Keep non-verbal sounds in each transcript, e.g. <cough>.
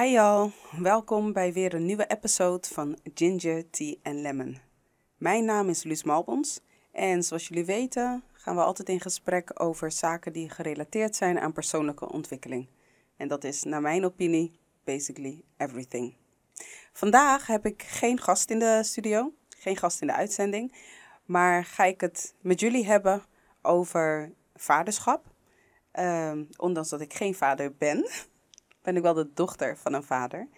Hi y'all, welkom bij weer een nieuwe episode van Ginger, Tea and Lemon. Mijn naam is Luus Malbons en zoals jullie weten gaan we altijd in gesprek over zaken die gerelateerd zijn aan persoonlijke ontwikkeling. En dat is naar mijn opinie basically everything. Vandaag heb ik geen gast in de studio, geen gast in de uitzending, maar ga ik het met jullie hebben over vaderschap. Ehm, ondanks dat ik geen vader ben, ben ik wel de dochter van een vader.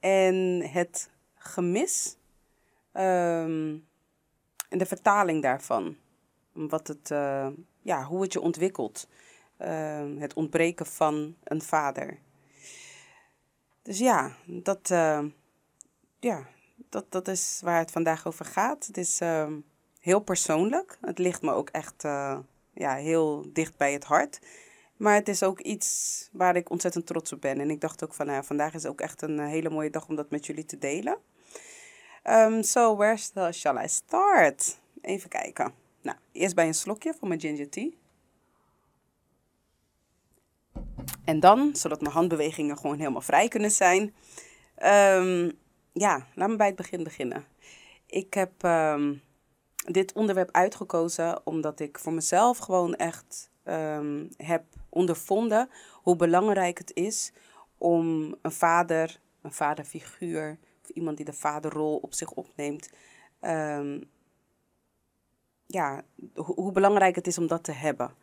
En het gemis ehm, en de vertaling daarvan. Wat het, eh, ja, hoe het je ontwikkelt. Ehm, het ontbreken van een vader. Dus ja, dat, eh, ja dat, dat is waar het vandaag over gaat. Het is ehm, heel persoonlijk. Het ligt me ook echt eh, ja, heel dicht bij het hart. Maar het is ook iets waar ik ontzettend trots op ben. En ik dacht ook van, nou, vandaag is ook echt een eh, hele mooie dag om dat met jullie te delen. Um, so, where shall I start? Even kijken. Nou, eerst bij een slokje van mijn ginger tea. En dan, zodat mijn handbewegingen gewoon helemaal vrij kunnen zijn. Um, ja, laat me bij het begin beginnen. Ik heb um, dit onderwerp uitgekozen omdat ik voor mezelf gewoon echt heb ondervonden hoe belangrijk het is om een vader, een vaderfiguur, of iemand die de vaderrol op zich opneemt, um, ja, hoe belangrijk het is om dat te hebben.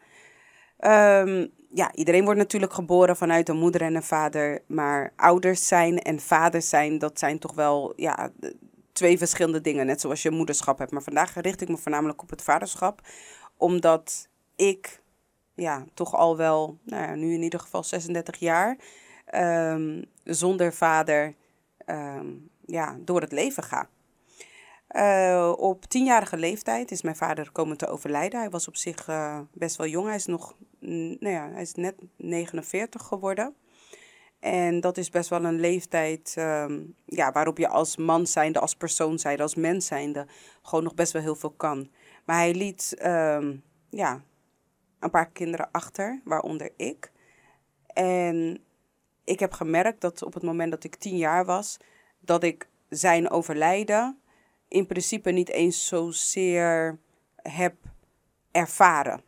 Um, ja, iedereen wordt natuurlijk geboren vanuit een moeder en een vader, maar ouders zijn en vaders zijn, dat zijn toch wel ja, twee verschillende dingen, net zoals je moederschap hebt. Maar vandaag richt ik me voornamelijk op het vaderschap, omdat ik ja, toch al wel, nou ja, nu in ieder geval 36 jaar, um, zonder vader um, ja, door het leven ga. Uh, op tienjarige leeftijd is mijn vader komen te overlijden. Hij was op zich uh, best wel jong. Hij is nog, nou ja, hij is net 49 geworden. En dat is best wel een leeftijd um, ja, waarop je als man zijnde, als persoon zijnde, als mens zijnde, gewoon nog best wel heel veel kan. Maar hij liet ja, een paar kinderen achter, waaronder ik. En ik heb gemerkt dat op het moment dat ik tien jaar was, dat ik zijn overlijden in principe niet eens zozeer heb ervaren.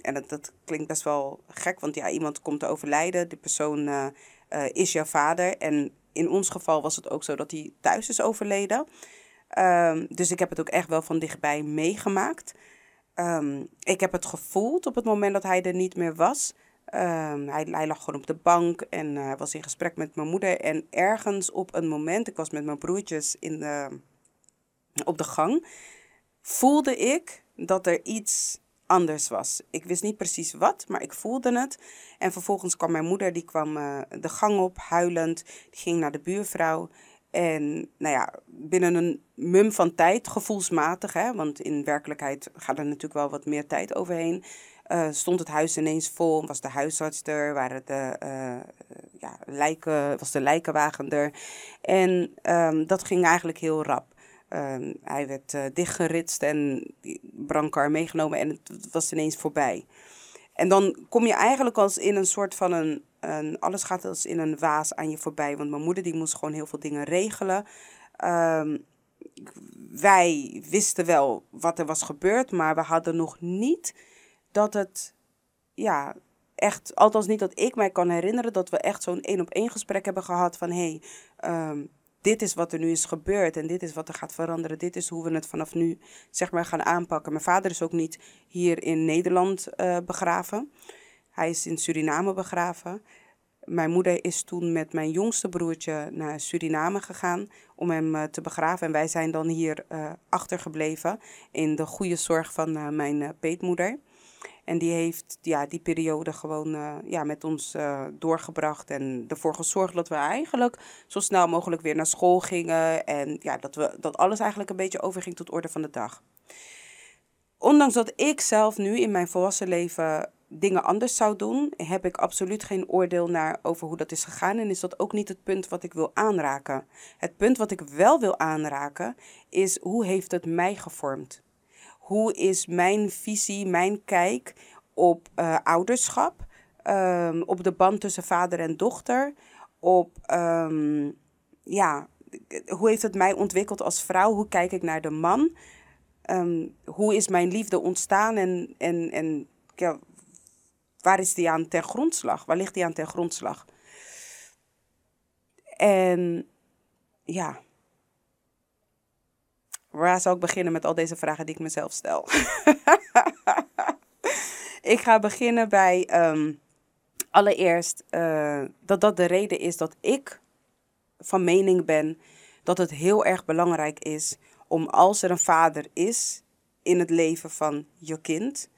En dat, dat klinkt best wel gek, want ja, iemand komt te overlijden, die persoon uh, uh, is jouw vader. En in ons geval was het ook zo dat hij thuis is overleden. Um, dus ik heb het ook echt wel van dichtbij meegemaakt. Um, ik heb het gevoeld op het moment dat hij er niet meer was. Um, hij, lag gewoon op de bank en uh, was in gesprek met mijn moeder. En ergens op een moment, ik was met mijn broertjes in de, op de gang, voelde ik dat er iets anders was. Ik wist niet precies wat, maar ik voelde het. En vervolgens kwam mijn moeder, die kwam uh, de gang op, huilend. Die ging naar de buurvrouw. En nou ja, binnen een mum van tijd, gevoelsmatig, hè, want in werkelijkheid gaat er natuurlijk wel wat meer tijd overheen, uh, stond het huis ineens vol. Was de huisarts er, waren de, uh, ja, lijken, was de lijkenwagen er. En um, dat ging eigenlijk heel rap. Um, hij werd uh, dichtgeritst en brankar meegenomen en het was ineens voorbij. En dan kom je eigenlijk als in een soort van een, een, alles gaat als in een waas aan je voorbij. Want mijn moeder die moest gewoon heel veel dingen regelen. Um, wij wisten wel wat er was gebeurd, maar we hadden nog niet dat het, ja, echt, althans niet dat ik mij kan herinneren, dat we echt zo'n één op één gesprek hebben gehad van hé, hey, um, dit is wat er nu is gebeurd en dit is wat er gaat veranderen. Dit is hoe we het vanaf nu zeg maar gaan aanpakken. Mijn vader is ook niet hier in Nederland uh, begraven. Hij is in Suriname begraven. Mijn moeder is toen met mijn jongste broertje naar Suriname gegaan om hem uh, te begraven. En wij zijn dan hier uh, achtergebleven in de goede zorg van mijn peetmoeder. En die heeft ja, die periode gewoon uh, ja, met ons uh, doorgebracht. En ervoor gezorgd dat we eigenlijk zo snel mogelijk weer naar school gingen. En ja, dat, we, dat alles eigenlijk een beetje overging tot orde van de dag. Ondanks dat ik zelf nu in mijn volwassen leven dingen anders zou doen, heb ik absoluut geen oordeel naar over hoe dat is gegaan. En is dat ook niet het punt wat ik wil aanraken. Het punt wat ik wel wil aanraken is hoe heeft het mij gevormd? Hoe is mijn visie, mijn kijk op uh, ouderschap, um, op de band tussen vader en dochter, op, ehm, ja, hoe heeft het mij ontwikkeld als vrouw? Hoe kijk ik naar de man? Ehm, hoe is mijn liefde ontstaan en, en, en ja, waar is die aan ten grondslag? Waar ligt die aan ten grondslag? En ja, waar zou ik beginnen met al deze vragen die ik mezelf stel? <laughs> ik ga beginnen bij ehm, allereerst uh, dat dat de reden is dat ik van mening ben dat het heel erg belangrijk is om als er een vader is in het leven van je kind,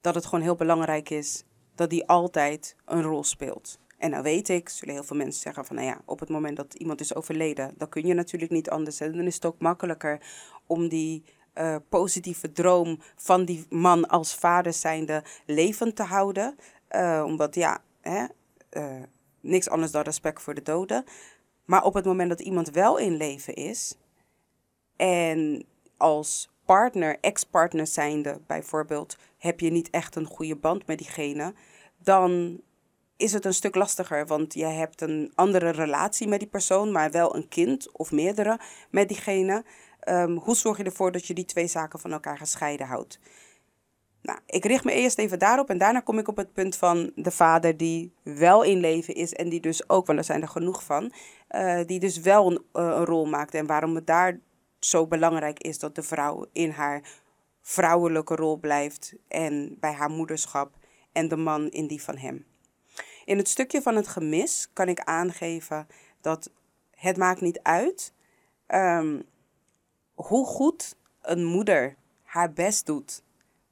dat het gewoon heel belangrijk is dat die altijd een rol speelt. En nou weet ik, zullen heel veel mensen zeggen van, nou ja, op het moment dat iemand is overleden, dan kun je natuurlijk niet anders. En dan is het ook makkelijker om die uh, positieve droom van die man als vader zijnde levend te houden. Uh, omdat ja, hè, uh, niks anders dan respect voor de doden. Maar op het moment dat iemand wel in leven is en als partner, ex-partner zijnde bijvoorbeeld, heb je niet echt een goede band met diegene, dan is het een stuk lastiger, want je hebt een andere relatie met die persoon, maar wel een kind of meerdere met diegene. Um, hoe zorg je ervoor dat je die twee zaken van elkaar gescheiden houdt? Nou, ik richt me eerst even daarop en daarna kom ik op het punt van de vader die wel in leven is en die dus ook, want er zijn er genoeg van, uh, die dus wel uh, een rol maakt en waarom het daar zo belangrijk is dat de vrouw in haar vrouwelijke rol blijft en bij haar moederschap en de man in die van hem. In het stukje van het gemis kan ik aangeven dat het maakt niet uit um, hoe goed een moeder haar best doet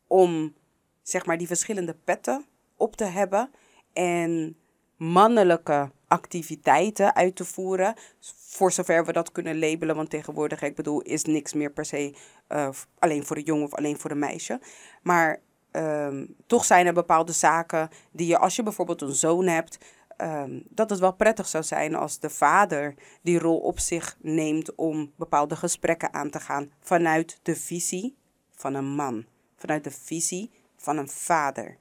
om zeg maar die verschillende petten op te hebben en mannelijke activiteiten uit te voeren. Voor zover we dat kunnen labelen, want tegenwoordig, ik bedoel, is niks meer per se uh, alleen voor de jongen of alleen voor de meisje. Maar um, toch zijn er bepaalde zaken die je, als je bijvoorbeeld een zoon hebt, um, dat het wel prettig zou zijn als de vader die rol op zich neemt om bepaalde gesprekken aan te gaan vanuit de visie van een man, vanuit de visie van een vader.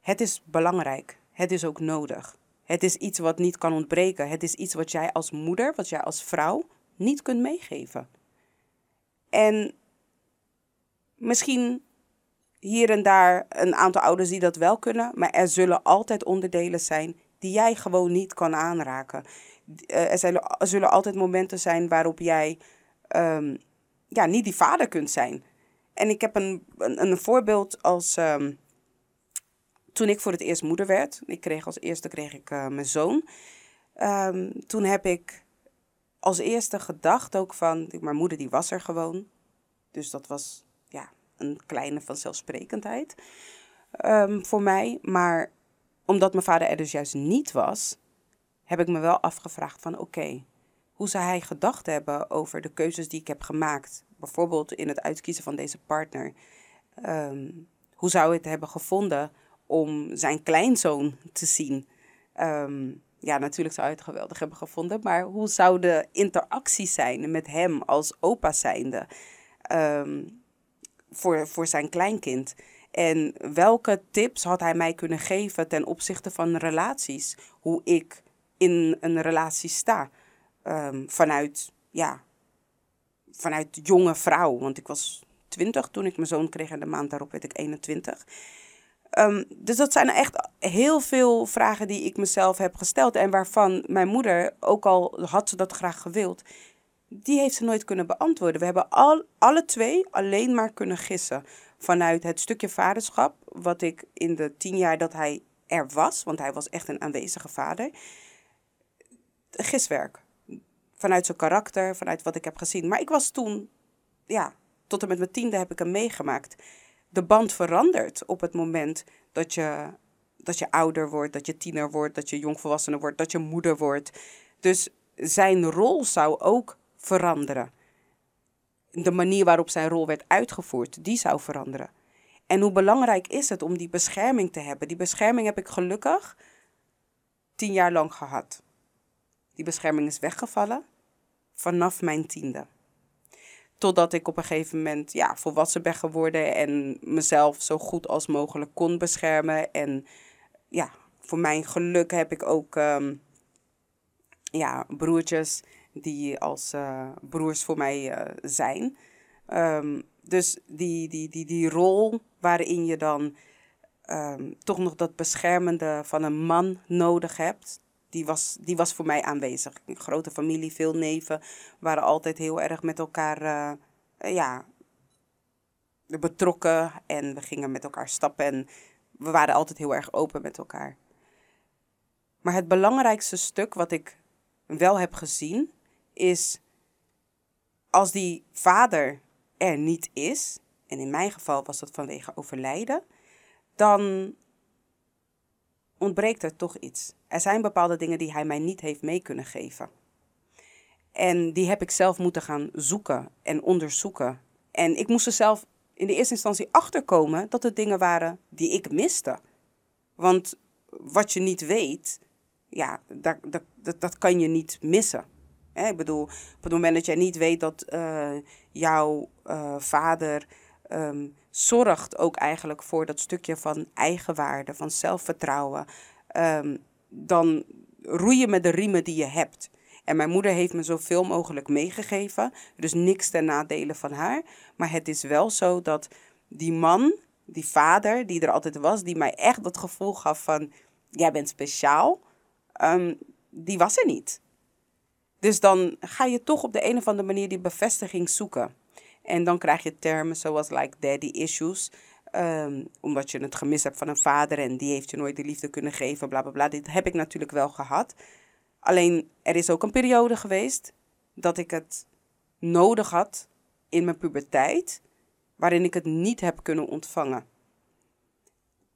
Het is belangrijk, het is ook nodig. Het is iets wat niet kan ontbreken. Het is iets wat jij als moeder, wat jij als vrouw niet kunt meegeven. En misschien hier en daar een aantal ouders die dat wel kunnen, maar er zullen altijd onderdelen zijn die jij gewoon niet kan aanraken. Uh, er, zullen, er, zullen, altijd momenten zijn waarop jij um, ja, niet die vader kunt zijn. En ik heb een, een, een voorbeeld als um, toen ik voor het eerst moeder werd. Ik kreeg als eerste kreeg ik uh, mijn zoon. Um, toen heb ik als eerste gedacht ook van, mijn moeder die was er gewoon. Dus dat was ja, een kleine vanzelfsprekendheid um, voor mij. Maar omdat mijn vader er dus juist niet was, heb ik me wel afgevraagd van oké, hoe zou hij gedacht hebben over de keuzes die ik heb gemaakt? Bijvoorbeeld in het uitkiezen van deze partner. Um, hoe zou hij het hebben gevonden om zijn kleinzoon te zien? Um, ja, natuurlijk zou hij het geweldig hebben gevonden, maar hoe zou de interactie zijn met hem als opa zijnde? Um, voor, voor zijn kleinkind? En welke tips had hij mij kunnen geven ten opzichte van relaties? Hoe ik in een relatie sta. Um, vanuit, ja, vanuit jonge vrouw. Want ik was 20 toen ik mijn zoon kreeg en de maand daarop werd ik 21. Um, dus dat zijn echt heel veel vragen die ik mezelf heb gesteld. En waarvan mijn moeder, ook al had ze dat graag gewild, die heeft ze nooit kunnen beantwoorden. We hebben al, alle twee alleen maar kunnen gissen. Vanuit het stukje vaderschap, wat ik in de tien jaar dat hij er was, want hij was echt een aanwezige vader. Giswerk. Vanuit zijn karakter, vanuit wat ik heb gezien. Maar ik was toen, ja, tot en met mijn tiende heb ik hem meegemaakt. De band verandert op het moment dat je, dat je ouder wordt, dat je tiener wordt, dat je jongvolwassene wordt, dat je moeder wordt. Dus zijn rol zou ook veranderen. De manier waarop zijn rol werd uitgevoerd, die zou veranderen. En hoe belangrijk is het om die bescherming te hebben? Die bescherming heb ik gelukkig tien jaar lang gehad. Die bescherming is weggevallen vanaf mijn tiende. Totdat ik op een gegeven moment ja, volwassen ben geworden en mezelf zo goed als mogelijk kon beschermen. En ja, voor mijn geluk heb ik ook um, ja, broertjes die als uh, broers voor mij uh, zijn. Um, dus die, die, die, die rol waarin je dan um, toch nog dat beschermende van een man nodig hebt, die was, die was voor mij aanwezig. Een grote familie, veel neven, waren altijd heel erg met elkaar uh, ja, betrokken. En we gingen met elkaar stappen en we waren altijd heel erg open met elkaar. Maar het belangrijkste stuk wat ik wel heb gezien is als die vader er niet is, en in mijn geval was dat vanwege overlijden, dan ontbreekt er toch iets. Er zijn bepaalde dingen die hij mij niet heeft mee kunnen geven. En die heb ik zelf moeten gaan zoeken en onderzoeken. En ik moest er zelf in de eerste instantie achterkomen dat het dingen waren die ik miste. Want wat je niet weet, ja, dat, dat, dat, dat kan je niet missen. Ik bedoel, op het moment dat jij niet weet dat uh, jouw uh, vader um, zorgt ook eigenlijk voor dat stukje van eigenwaarde, van zelfvertrouwen, um, dan roei je met de riemen die je hebt. En mijn moeder heeft me zoveel mogelijk meegegeven. Dus niks ten nadele van haar. Maar het is wel zo dat die man, die vader, die er altijd was, die mij echt dat gevoel gaf van: jij bent speciaal, um, die was er niet. Dus dan ga je toch op de een of andere manier die bevestiging zoeken. En dan krijg je termen zoals like daddy issues. Um, omdat je het gemist hebt van een vader en die heeft je nooit de liefde kunnen geven, bla bla bla. Dit heb ik natuurlijk wel gehad. Alleen er is ook een periode geweest dat ik het nodig had in mijn puberteit, waarin ik het niet heb kunnen ontvangen.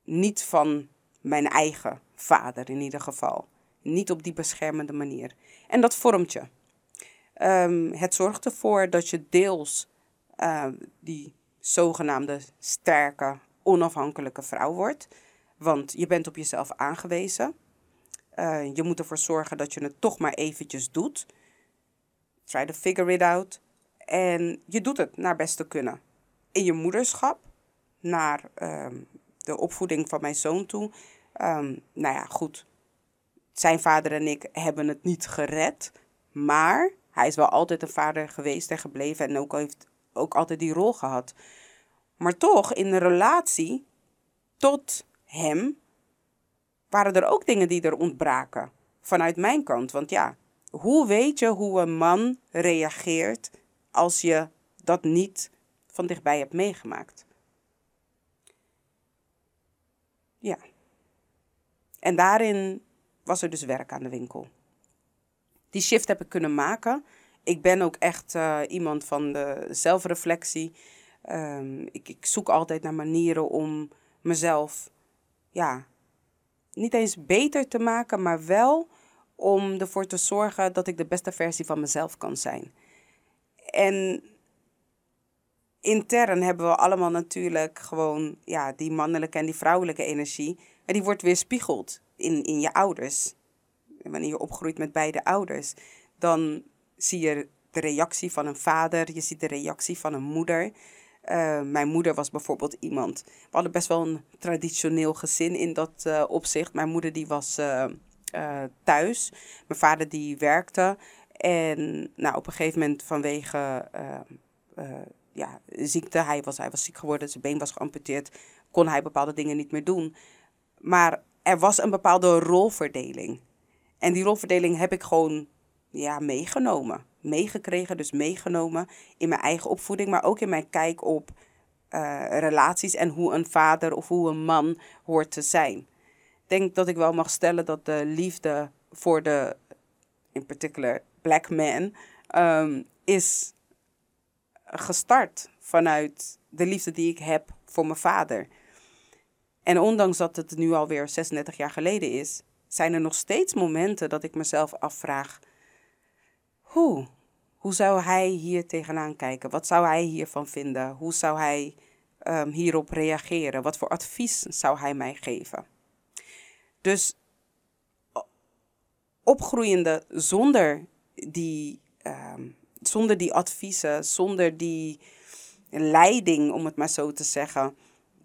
Niet van mijn eigen vader in ieder geval. Niet op die beschermende manier. En dat vormt je. Um, het zorgt ervoor dat je deels uh, die zogenaamde sterke, onafhankelijke vrouw wordt. Want je bent op jezelf aangewezen. Uh, je moet ervoor zorgen dat je het toch maar eventjes doet. Try to figure it out. En je doet het naar beste kunnen. In je moederschap, naar um, de opvoeding van mijn zoon toe. Nou ja, goed. Zijn vader en ik hebben het niet gered. Maar hij is wel altijd een vader geweest en gebleven. En ook heeft ook altijd die rol gehad. Maar toch, in de relatie tot hem, waren er ook dingen die er ontbraken. Vanuit mijn kant. Want ja, hoe weet je hoe een man reageert als je dat niet van dichtbij hebt meegemaakt? Ja. En daarin was er dus werk aan de winkel. Die shift heb ik kunnen maken ik ben ook echt uh, iemand van de zelfreflectie. Um, ik, ik zoek altijd naar manieren om mezelf, ja, niet eens beter te maken, maar wel om ervoor te zorgen dat ik de beste versie van mezelf kan zijn. En intern hebben we allemaal natuurlijk gewoon ja, die mannelijke en die vrouwelijke energie. En die wordt weer spiegeld in, in je ouders. Wanneer je opgroeit met beide ouders, dan zie je de reactie van een vader, je ziet de reactie van een moeder. Uh, mijn moeder was bijvoorbeeld iemand. We hadden best wel een traditioneel gezin in dat uh, opzicht. Mijn moeder die was uh, thuis. Mijn vader die werkte. En nou, op een gegeven moment vanwege ja, ziekte, hij was, hij was ziek geworden, zijn been was geamputeerd, kon hij bepaalde dingen niet meer doen. Maar er was een bepaalde rolverdeling. En die rolverdeling heb ik gewoon ja, meegenomen. Meegekregen, dus meegenomen in mijn eigen opvoeding, maar ook in mijn kijk op uh, relaties en hoe een vader of hoe een man hoort te zijn. Ik denk dat ik wel mag stellen dat de liefde voor de, in particular, black man, um, is gestart vanuit de liefde die ik heb voor mijn vader. En ondanks dat het nu alweer 36 jaar geleden is, zijn er nog steeds momenten dat ik mezelf afvraag hoe? Hoe zou hij hier tegenaan kijken? Wat zou hij hiervan vinden? Hoe zou hij um, hierop reageren? Wat voor advies zou hij mij geven? Dus opgroeiende zonder die, um, zonder die adviezen, zonder die leiding, om het maar zo te zeggen,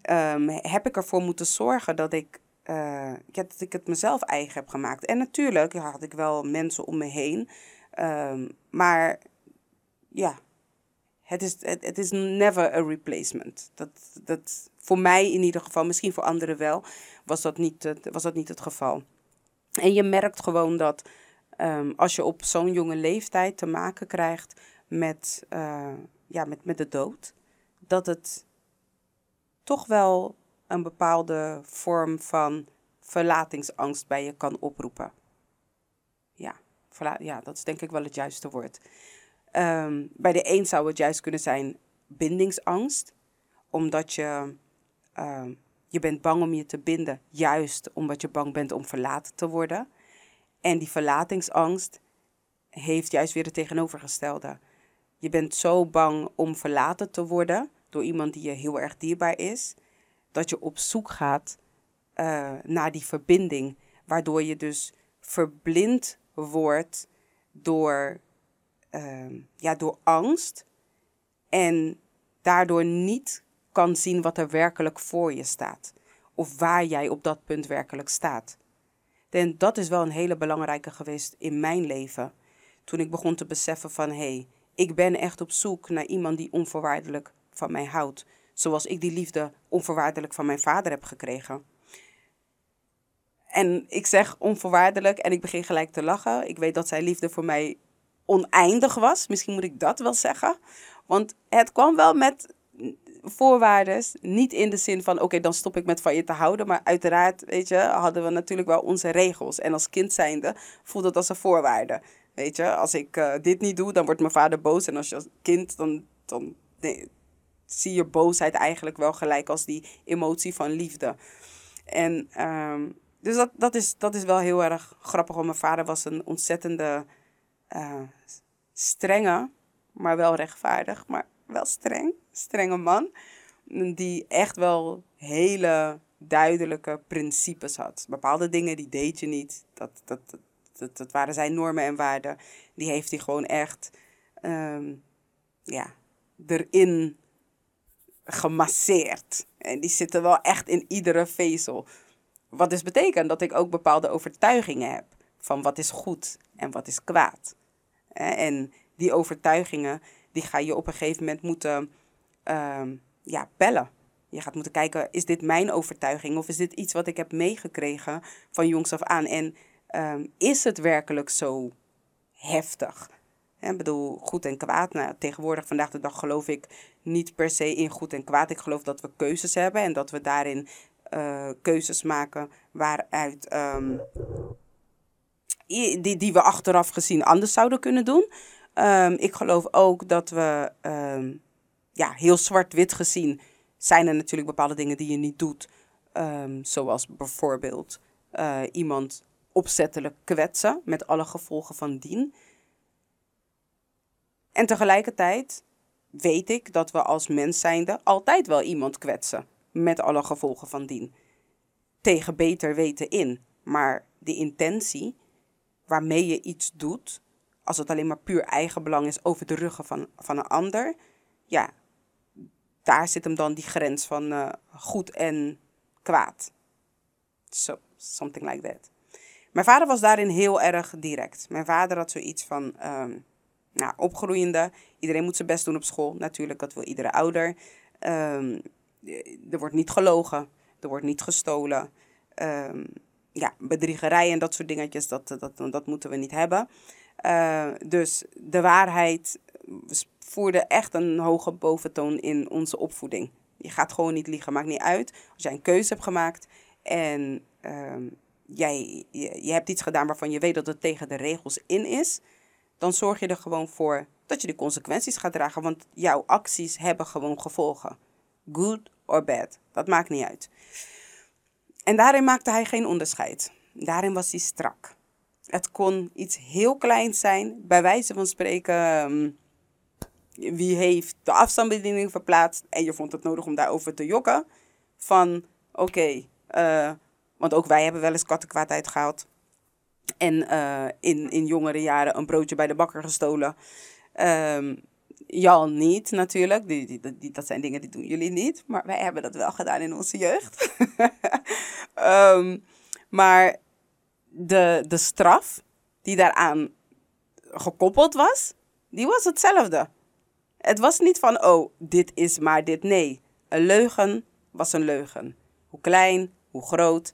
um, heb ik ervoor moeten zorgen dat ik uh, dat ik het mezelf eigen heb gemaakt. En natuurlijk had ik wel mensen om me heen. Um, maar ja, het is, het, het, is never a replacement. Dat, dat, voor mij in ieder geval, misschien voor anderen wel, was dat niet het, was dat niet het geval. En je merkt gewoon dat um, als je op zo'n jonge leeftijd te maken krijgt met, uh, ja, met, met de dood, dat het toch wel een bepaalde vorm van verlatingsangst bij je kan oproepen. Ja, ja dat is denk ik wel het juiste woord. Um, bij de een zou het juist kunnen zijn bindingsangst, omdat je, uh, je bent bang om je te binden, juist omdat je bang bent om verlaten te worden. En die verlatingsangst heeft juist weer het tegenovergestelde. Je bent zo bang om verlaten te worden door iemand die je heel erg dierbaar is, dat je op zoek gaat uh, naar die verbinding, waardoor je dus verblind wordt door, uh, ja, door angst en daardoor niet kan zien wat er werkelijk voor je staat of waar jij op dat punt werkelijk staat. En dat is wel een hele belangrijke geweest in mijn leven. Toen ik begon te beseffen van hé, hey, ik ben echt op zoek naar iemand die onvoorwaardelijk van mij houdt. Zoals ik die liefde onvoorwaardelijk van mijn vader heb gekregen. En ik zeg onvoorwaardelijk en ik begin gelijk te lachen. Ik weet dat zijn liefde voor mij oneindig was. Misschien moet ik dat wel zeggen. Want het kwam wel met voorwaarden. Niet in de zin van, oké, dan stop ik met van je te houden. Maar uiteraard, weet je, hadden we natuurlijk wel onze regels. En als kind zijnde voelde dat als een voorwaarde. Weet je, als ik uh, dit niet doe, dan wordt mijn vader boos. En als je als kind, dan, dan zie je boosheid eigenlijk wel gelijk als die emotie van liefde. En um, dus dat, dat, is, dat is wel heel erg grappig. Want mijn vader was een ontzettende uh, strenge, maar wel rechtvaardig, maar wel streng, strenge man. Die echt wel hele duidelijke principes had. Bepaalde dingen die deed je niet. Dat, dat, dat, dat, waren zijn normen en waarden. Die heeft hij gewoon echt um, ja, erin gemasseerd. En die zitten wel echt in iedere vezel. Wat dus betekent dat ik ook bepaalde overtuigingen heb van wat is goed en wat is kwaad. En die overtuigingen, die ga je op een gegeven moment moeten uh, ja, pellen. Je gaat moeten kijken, is dit mijn overtuiging of is dit iets wat ik heb meegekregen van jongs af aan? En um, is het werkelijk zo heftig? Ik bedoel, goed en kwaad. Nou, tegenwoordig, vandaag de dag, geloof ik niet per se in goed en kwaad. Ik geloof dat we keuzes hebben en dat we daarin uh, keuzes maken waaruit um, die, die we achteraf gezien anders zouden kunnen doen. Um, ik geloof ook dat we um, ja, heel zwart-wit gezien zijn er natuurlijk bepaalde dingen die je niet doet. zoals bijvoorbeeld uh, iemand opzettelijk kwetsen met alle gevolgen van dien. En tegelijkertijd weet ik dat we als mens zijnde altijd wel iemand kwetsen met alle gevolgen van dien. Tegen beter weten in. Maar de intentie waarmee je iets doet, als het alleen maar puur eigenbelang is over de ruggen van, van een ander, ja, daar zit hem dan die grens van uh, goed en kwaad. So, something like that. Mijn vader was daarin heel erg direct. Mijn vader had zoiets van, um, nou, opgroeiende, iedereen moet zijn best doen op school. Natuurlijk, dat wil iedere ouder. Um, er wordt niet gelogen, er wordt niet gestolen. Um, ja, bedriegerij en dat soort dingetjes, dat, dat, dat moeten we niet hebben. Uh, dus de waarheid voerde echt een hoge boventoon in onze opvoeding. Je gaat gewoon niet liegen, maakt niet uit. Als jij een keuze hebt gemaakt en um, jij, je, je hebt iets gedaan waarvan je weet dat het tegen de regels in is, dan zorg je er gewoon voor dat je de consequenties gaat dragen. Want jouw acties hebben gewoon gevolgen. Good or bad. Dat maakt niet uit. En daarin maakte hij geen onderscheid. Daarin was hij strak. Het kon iets heel kleins zijn, bij wijze van spreken. Ehm, wie heeft de afstandsbediening verplaatst en je vond het nodig om daarover te jokken? Van oké, eh, want ook wij hebben wel eens kattenkwaadheid gehad. En uh, in, in jongere jaren een broodje bij de bakker gestolen. Um, Jal niet natuurlijk. Die, die, die, dat zijn dingen die doen jullie niet. Maar wij hebben dat wel gedaan in onze jeugd. <laughs> Ehm, maar de, de straf die daaraan gekoppeld was, die was hetzelfde. Het was niet van, oh, dit is maar dit. Nee, een leugen was een leugen. Hoe klein, hoe groot,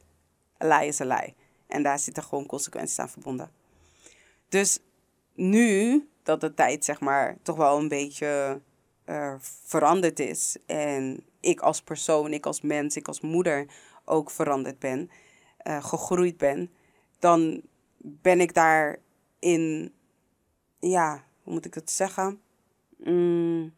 een lie is een. En daar zitten gewoon consequenties aan verbonden. Dus nu dat de tijd, zeg maar, toch wel een beetje uh, veranderd is. En ik als persoon, ik als mens, ik als moeder ook veranderd ben, uh, gegroeid ben. Dan ben ik daarin, ja, hoe moet ik het zeggen? Mm,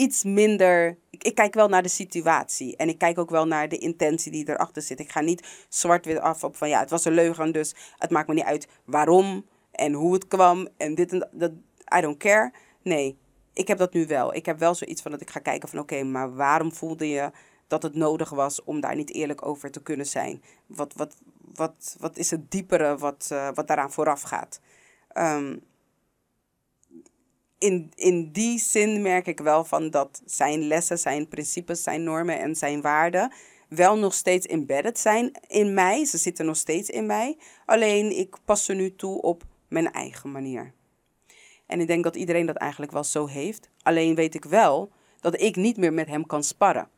iets minder. Ik, ik, kijk wel naar de situatie. En ik kijk ook wel naar de intentie die erachter zit. Ik ga niet zwart-wit af op van ja, het was een leugen. Dus het maakt me niet uit waarom en hoe het kwam. En dit en dat. I don't care. Nee, ik heb dat nu wel. Ik heb wel zoiets van dat ik ga kijken van oké, maar waarom voelde je dat het nodig was om daar niet eerlijk over te kunnen zijn? Wat, wat, wat, wat is het diepere wat, uh, wat daaraan vooraf gaat? Um, in, in die zin merk ik wel van dat zijn lessen, zijn principes, zijn normen en zijn waarden wel nog steeds embedded zijn in mij. Ze zitten nog steeds in mij. Alleen ik pas ze nu toe op mijn eigen manier. En ik denk dat iedereen dat eigenlijk wel zo heeft. Alleen weet ik wel dat ik niet meer met hem kan sparren.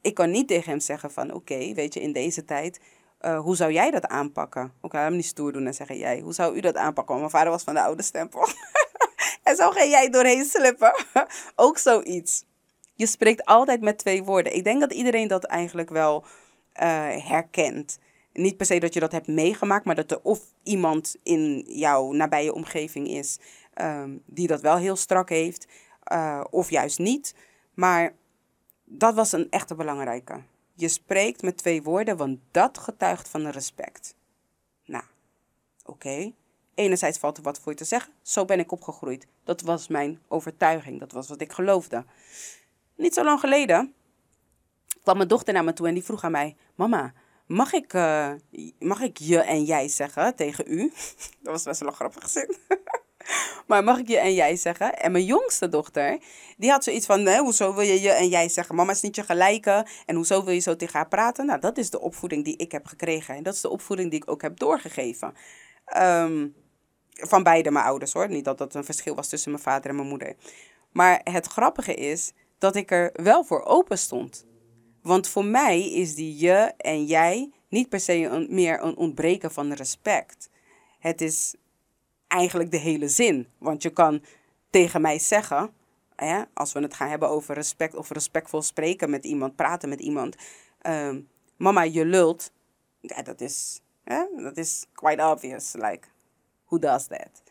Ik kan niet tegen hem zeggen van oké, weet je, in deze tijd, uh, hoe zou jij dat aanpakken? Oké, okay, hem niet stoer doen en zeggen jij, hoe zou u dat aanpakken? Want mijn vader was van de oude stempel. <laughs> <laughs> en zo ga jij doorheen slippen. <laughs> Ook zoiets. Je spreekt altijd met twee woorden. Ik denk dat iedereen dat eigenlijk wel uh, herkent. Niet per se dat je dat hebt meegemaakt, maar dat er of iemand in jouw nabije omgeving is um, die dat wel heel strak heeft, uh, of juist niet. Maar dat was een echte belangrijke. Je spreekt met twee woorden, want dat getuigt van respect. Nou, oké. Enerzijds valt er wat voor je te zeggen. Zo ben ik opgegroeid. Dat was mijn overtuiging. Dat was wat ik geloofde. Niet zo lang geleden kwam mijn dochter naar me toe en die vroeg aan mij: Mama, mag ik, uh, mag ik je en jij zeggen tegen u? <laughs> dat was best wel een grappig zin. <laughs> maar mag ik je en jij zeggen? En mijn jongste dochter, die had zoiets van: nee, hoezo wil je je en jij zeggen? Mama is niet je gelijke. En hoezo wil je zo tegen haar praten? Nou, dat is de opvoeding die ik heb gekregen. En dat is de opvoeding die ik ook heb doorgegeven. Um, van beide mijn ouders hoor. Niet dat dat een verschil was tussen mijn vader en mijn moeder. Maar het grappige is dat ik er wel voor open stond. Want voor mij is die je en jij niet per se een, meer een ontbreken van respect. Het is eigenlijk de hele zin. Want je kan tegen mij zeggen, hè, als we het gaan hebben over respect of respectvol spreken met iemand, praten met iemand. Um, mama, je lult. Ja, dat is, hè, dat is quite obvious. Like, who does that?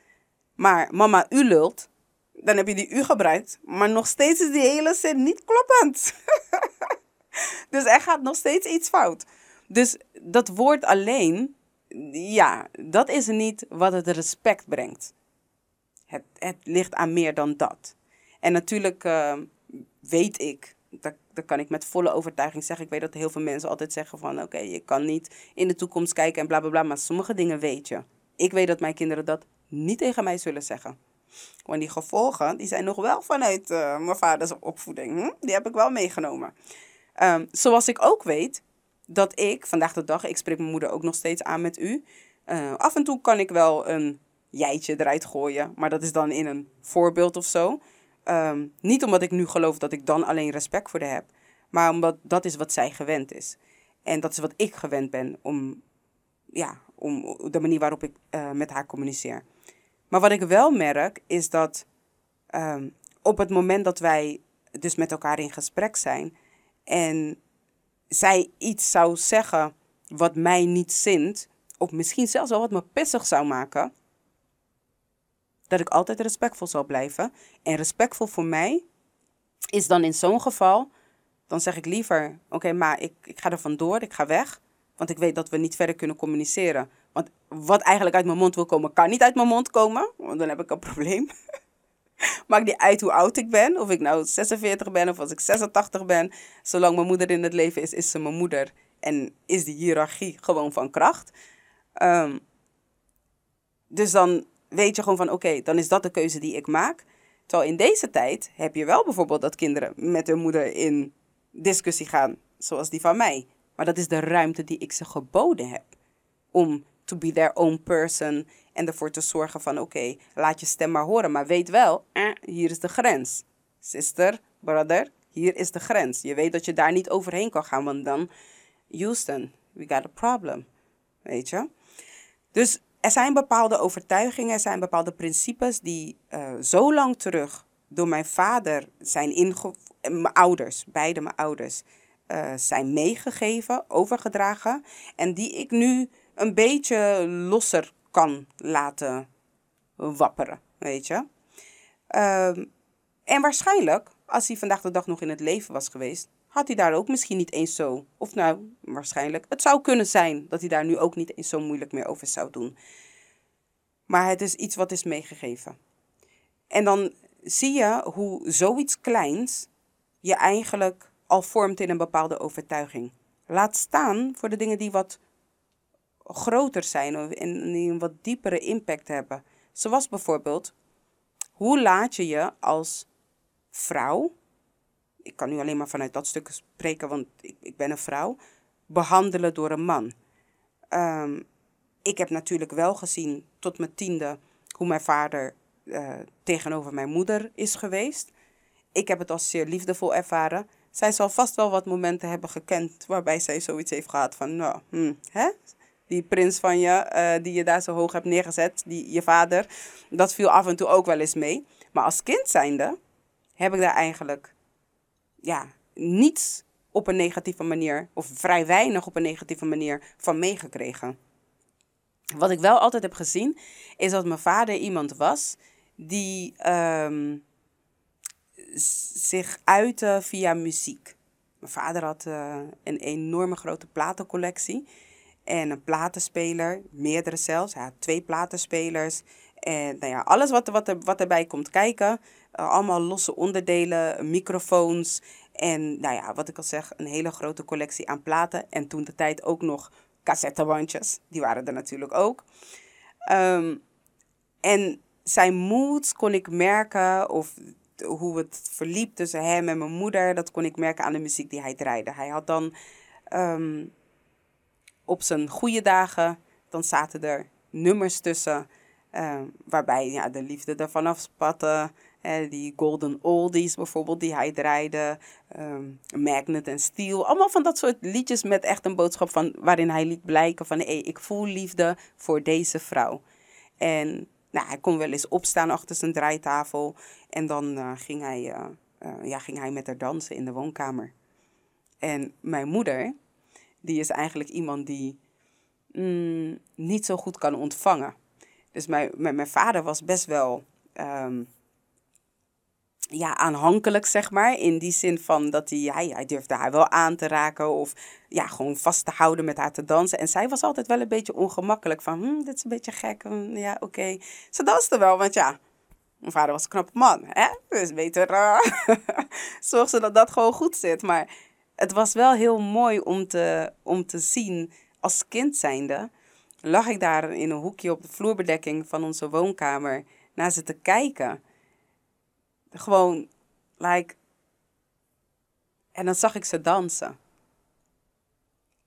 Maar mama, u lult. Dan heb je die u gebruikt. Maar nog steeds is die hele zin niet kloppend. <laughs> dus er gaat nog steeds iets fout. Dus dat woord alleen ja, dat is niet wat het respect brengt. Het, het ligt aan meer dan dat. En natuurlijk uh, weet ik, dat, dat kan ik met volle overtuiging zeggen. Ik weet dat heel veel mensen altijd zeggen van oké, je kan niet in de toekomst kijken en bla bla bla. Maar sommige dingen weet je. Ik weet dat mijn kinderen dat niet tegen mij zullen zeggen. Want die gevolgen, die zijn nog wel vanuit uh, mijn vaders opvoeding. Hm? Die heb ik wel meegenomen. Um, zoals ik ook weet dat ik, vandaag de dag, ik spreek mijn moeder ook nog steeds aan met u. Uh, af en toe kan ik wel een jijtje eruit gooien, maar dat is dan in een voorbeeld of zo. Um, niet omdat ik nu geloof dat ik dan alleen respect voor haar heb, maar omdat dat is wat zij gewend is. En dat is wat ik gewend ben om, ja, om de manier waarop ik uh, met haar communiceer. Maar wat ik wel merk is dat um, op het moment dat wij dus met elkaar in gesprek zijn en zij iets zou zeggen wat mij niet zint, of misschien zelfs wel wat me pissig zou maken, dat ik altijd respectvol zal blijven. En respectvol voor mij is dan in zo'n geval, dan zeg ik liever, oké, maar ik, ik ga er vandoor, ik ga weg, want ik weet dat we niet verder kunnen communiceren. Want wat eigenlijk uit mijn mond wil komen, kan niet uit mijn mond komen, want dan heb ik een probleem. <laughs> Maakt niet uit hoe oud ik ben, of ik nou 46 ben of als ik 86 ben. Zolang mijn moeder in het leven is, is ze mijn moeder. En is die hiërarchie gewoon van kracht. Um, dus dan weet je gewoon van oké, dan is dat de keuze die ik maak. Terwijl in deze tijd heb je wel bijvoorbeeld dat kinderen met hun moeder in discussie gaan, zoals die van mij. Maar dat is de ruimte die ik ze geboden heb. Om to be their own person en ervoor te zorgen van oké, laat je stem maar horen. Maar weet wel, eh, hier is de grens. Sister, brother, hier is de grens. Je weet dat je daar niet overheen kan gaan, want dan, Houston, we got a problem. Weet je? Dus er zijn bepaalde overtuigingen, er zijn bepaalde principes die uh, zo lang terug door mijn vader zijn ingevoerd, mijn ouders, beide mijn ouders, uh, zijn meegegeven, overgedragen. En die ik nu een beetje losser kan laten wapperen, weet je. Uh, en waarschijnlijk, als hij vandaag de dag nog in het leven was geweest, had hij daar ook misschien niet eens zo. Of nou, waarschijnlijk. Het zou kunnen zijn dat hij daar nu ook niet eens zo moeilijk meer over zou doen. Maar het is iets wat is meegegeven. En dan zie je hoe zoiets kleins je eigenlijk al vormt in een bepaalde overtuiging. Laat staan voor de dingen die wat groter zijn en die een wat diepere impact hebben. Zoals bijvoorbeeld, hoe laat je je als vrouw ik kan nu alleen maar vanuit dat stuk spreken, want ik, ik ben een vrouw, behandelen door een man. Um, ik heb natuurlijk wel gezien tot mijn tiende hoe mijn vader uh, tegenover mijn moeder is geweest. Ik heb het als zeer liefdevol ervaren. Zij zal vast wel wat momenten hebben gekend waarbij zij zoiets heeft gehad van, nou, hm, hè? Die prins van je, uh, die je daar zo hoog hebt neergezet, die, je vader, dat viel af en toe ook wel eens mee. Maar als kind zijnde heb ik daar eigenlijk ja, niets op een negatieve manier, of vrij weinig op een negatieve manier, van meegekregen. Wat ik wel altijd heb gezien, is dat mijn vader iemand was die um, zich uitte via muziek. Mijn vader had uh, een enorme grote platencollectie en een platenspeler, meerdere zelfs. Hij had twee platenspelers. En nou ja, alles wat, wat, er, wat erbij komt kijken, uh, allemaal losse onderdelen, microfoons en nou ja, wat ik al zeg, een hele grote collectie aan platen. En toen de tijd ook nog cassettebandjes, die waren er natuurlijk ook. Um, en zijn moed kon ik merken, of hoe het verliep tussen hem en mijn moeder, dat kon ik merken aan de muziek die hij draaide. Hij had dan um, op zijn goede dagen, dan zaten er nummers tussen, um, waarbij ja, de liefde ervan afspatte. Uh, die Golden Oldies bijvoorbeeld, die hij draaide. Um, Magnet en Steel. Allemaal van dat soort liedjes met echt een boodschap van, waarin hij liet blijken van... Hey, ik voel liefde voor deze vrouw. En nou, hij kon wel eens opstaan achter zijn draaitafel. En dan uh, ging, hij, uh, ja, ging hij met haar dansen in de woonkamer. En mijn moeder, die is eigenlijk iemand die mm, niet zo goed kan ontvangen. Dus mijn, mijn, mijn vader was best wel... Um, ja, aanhankelijk, zeg maar. In die zin van dat hij, hij, hij durfde haar wel aan te raken of ja, gewoon vast te houden met haar te dansen. En zij was altijd wel een beetje ongemakkelijk van, hm, dit is een beetje gek. Hm, ja, oké. Ze danste wel, want ja, mijn vader was een knappe man, hè. Dus beter uh, <laughs> zorg ze dat dat gewoon goed zit. Maar het was wel heel mooi om te, om te zien, als kind zijnde, lag ik daar in een hoekje op de vloerbedekking van onze woonkamer naar ze te kijken gewoon, like. En dan zag ik ze dansen.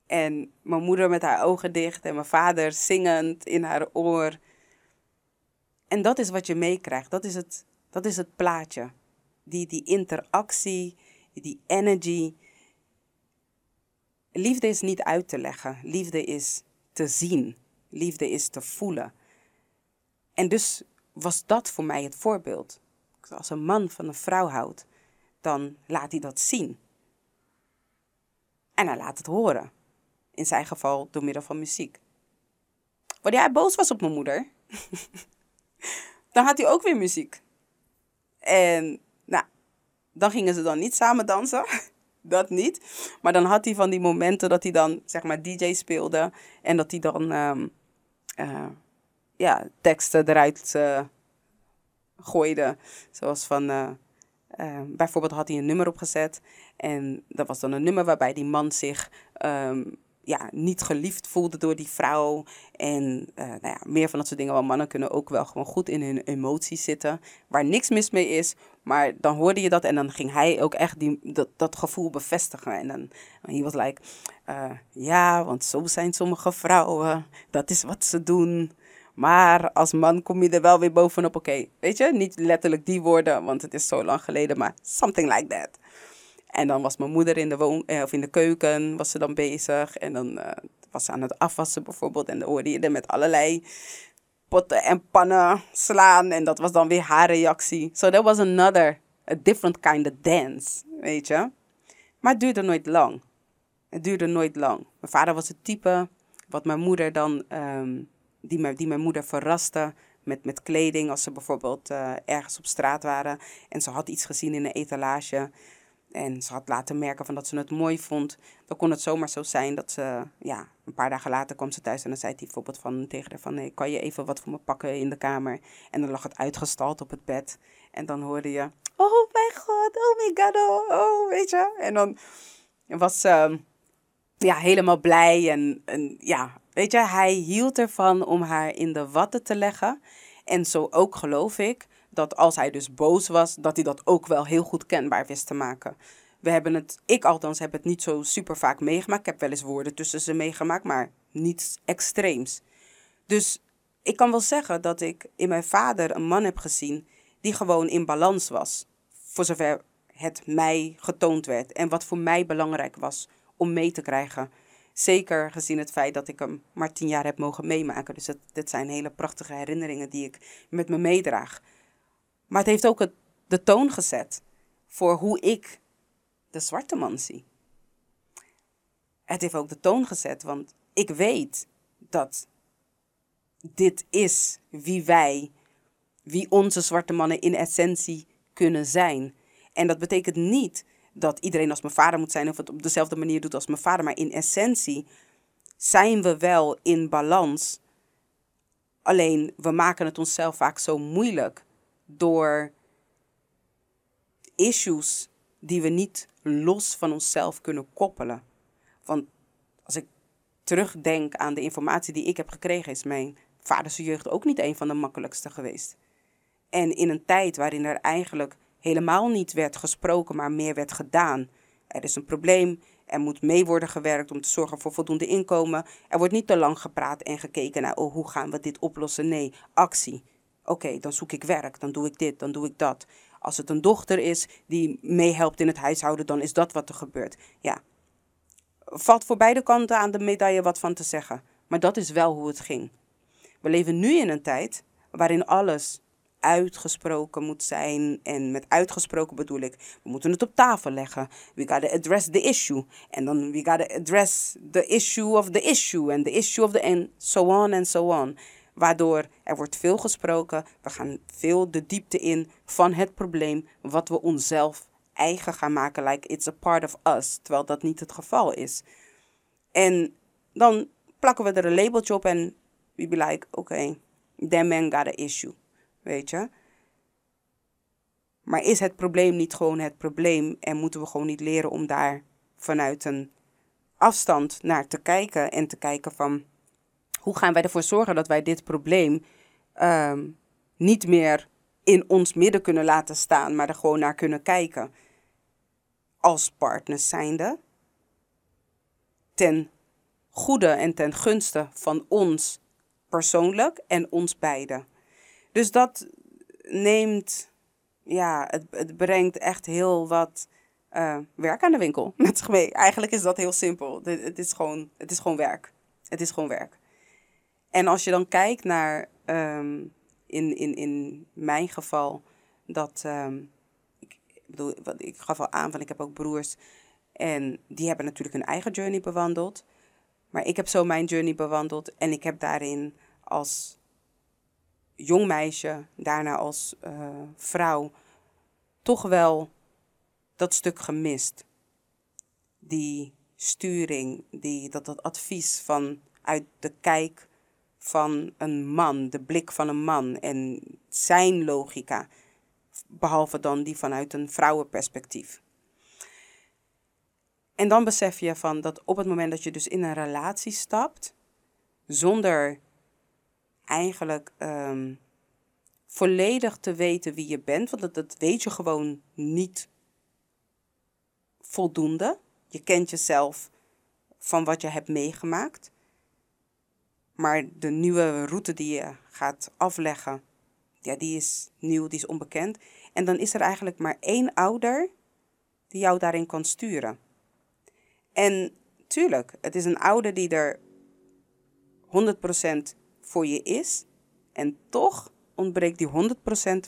En mijn moeder met haar ogen dicht en mijn vader zingend in haar oor. En dat is wat je meekrijgt. Dat, is het, dat is het plaatje. Die, die interactie, die energy. Liefde is niet uit te leggen. Liefde is te zien. Liefde is te voelen. En dus was dat voor mij het voorbeeld als een man van een vrouw houdt, dan laat hij dat zien. En hij laat het horen. In zijn geval door middel van muziek. Wanneer hij boos was op mijn moeder, <laughs> dan had hij ook weer muziek. En nou, dan gingen ze dan niet samen dansen. <laughs> dat niet. Maar dan had hij van die momenten dat hij dan, zeg maar, DJ speelde. En dat hij dan, um, uh, ja, teksten eruit uh, gooide. Zoals van, uh, uh, bijvoorbeeld had hij een nummer opgezet. En dat was dan een nummer waarbij die man zich um, ja, niet geliefd voelde door die vrouw. En uh, nou ja, meer van dat soort dingen. Want mannen kunnen ook wel gewoon goed in hun emoties zitten. Waar niks mis mee is. Maar dan hoorde je dat en dan ging hij ook echt die, dat, dat gevoel bevestigen. En dan hij was like, uh, ja, want zo zijn sommige vrouwen. Dat is wat ze doen. Maar als man kom je er wel weer bovenop. Oké, weet je, niet letterlijk die woorden, want het is zo lang geleden, maar something like that. En dan was mijn moeder in de, woon, eh, of in de keuken, was ze dan bezig. En dan uh, was ze aan het afwassen bijvoorbeeld. En dan hoorde je met allerlei potten en pannen slaan. En dat was dan weer haar reactie. So that was another, a different kind of dance, weet je. Maar het duurde nooit lang. Het duurde nooit lang. Mijn vader was het type wat mijn moeder dan, um, die, mijn, die mijn moeder verraste met, met kleding. Als ze bijvoorbeeld uh, ergens op straat waren en ze had iets gezien in een etalage en ze had laten merken van dat ze het mooi vond, dan kon het zomaar zo zijn dat ze, ja, een paar dagen later kwam ze thuis en dan zei hij bijvoorbeeld van, tegen haar van, nee, kan je even wat voor me pakken in de kamer? En dan lag het uitgestald op het bed en dan hoorde je, oh mijn god, oh my god, oh, oh weet je. En dan was ze, ja, helemaal blij en, en ja, weet je, hij hield ervan om haar in de watten te leggen. En zo ook geloof ik dat als hij dus boos was, dat hij dat ook wel heel goed kenbaar wist te maken. We hebben het, ik althans heb het niet zo super vaak meegemaakt. Ik heb wel eens woorden tussen ze meegemaakt, maar niets extreems. Dus ik kan wel zeggen dat ik in mijn vader een man heb gezien die gewoon in balans was. Voor zover het mij getoond werd en wat voor mij belangrijk was om mee te krijgen. Zeker gezien het feit dat ik hem maar tien jaar heb mogen meemaken. Dus het, dit zijn hele prachtige herinneringen die ik met me meedraag. Maar het heeft ook het, de toon gezet voor hoe ik de zwarte man zie. Het heeft ook de toon gezet, want ik weet dat dit is wie wij, wie onze zwarte mannen in essentie kunnen zijn. En dat betekent niet dat iedereen als mijn vader moet zijn of het op dezelfde manier doet als mijn vader, maar in essentie zijn we wel in balans. Alleen we maken het onszelf vaak zo moeilijk door issues die we niet los van onszelf kunnen koppelen. Want als ik terugdenk aan de informatie die ik heb gekregen, is mijn vaders jeugd ook niet een van de makkelijkste geweest. En in een tijd waarin er eigenlijk helemaal niet werd gesproken, maar meer werd gedaan. Er is een probleem, er moet mee worden gewerkt om te zorgen voor voldoende inkomen. Er wordt niet te lang gepraat en gekeken naar, oh, hoe gaan we dit oplossen? Nee, actie. Oké, dan zoek ik werk, dan doe ik dit, dan doe ik dat. Als het een dochter is die meehelpt in het huishouden, dan is dat wat er gebeurt. Ja, valt voor beide kanten aan de medaille wat van te zeggen. Maar dat is wel hoe het ging. We leven nu in een tijd waarin alles uitgesproken moet zijn. En met uitgesproken bedoel ik, we moeten het op tafel leggen. We gotta address the issue. En dan we gotta address the issue of the issue. And the issue of the... And so on and so on. Waardoor er wordt veel gesproken. We gaan veel de diepte in van het probleem. Wat we onszelf eigen gaan maken. Like it's a part of us. Terwijl dat niet het geval is. En dan plakken we er een labeltje op en we be like, oké, okay, that man got an issue. Weet je? Maar is het probleem niet gewoon het probleem en moeten we gewoon niet leren om daar vanuit een afstand naar te kijken en te kijken van hoe gaan wij ervoor zorgen dat wij dit probleem ehm, niet meer in ons midden kunnen laten staan, maar er gewoon naar kunnen kijken als partners zijnde ten goede en ten gunste van ons persoonlijk en ons beiden. Dus dat neemt, ja, het, het brengt echt heel wat uh, werk aan de winkel <laughs> met mee. Eigenlijk is dat heel simpel. Het, het, is gewoon, het is gewoon werk. Het is gewoon werk. En als je dan kijkt naar, um, in, in, in mijn geval, dat, um, ik, bedoel, ik gaf al aan van ik heb ook broers. En die hebben natuurlijk hun eigen journey bewandeld. Maar ik heb zo mijn journey bewandeld. En ik heb daarin als jong meisje, daarna als uh, vrouw, toch wel dat stuk gemist. Die sturing, die, dat, dat advies van uit de kijk van een man, de blik van een man en zijn logica, behalve dan die vanuit een vrouwenperspectief. En dan besef je van dat op het moment dat je dus in een relatie stapt, zonder eigenlijk ehm, volledig te weten wie je bent, want dat, dat weet je gewoon niet voldoende. Je kent jezelf van wat je hebt meegemaakt. Maar de nieuwe route die je gaat afleggen, ja, die is nieuw, die is onbekend. En dan is er eigenlijk maar één ouder die jou daarin kan sturen. En tuurlijk, het is een ouder die er 100% voor je is. En toch ontbreekt die 100%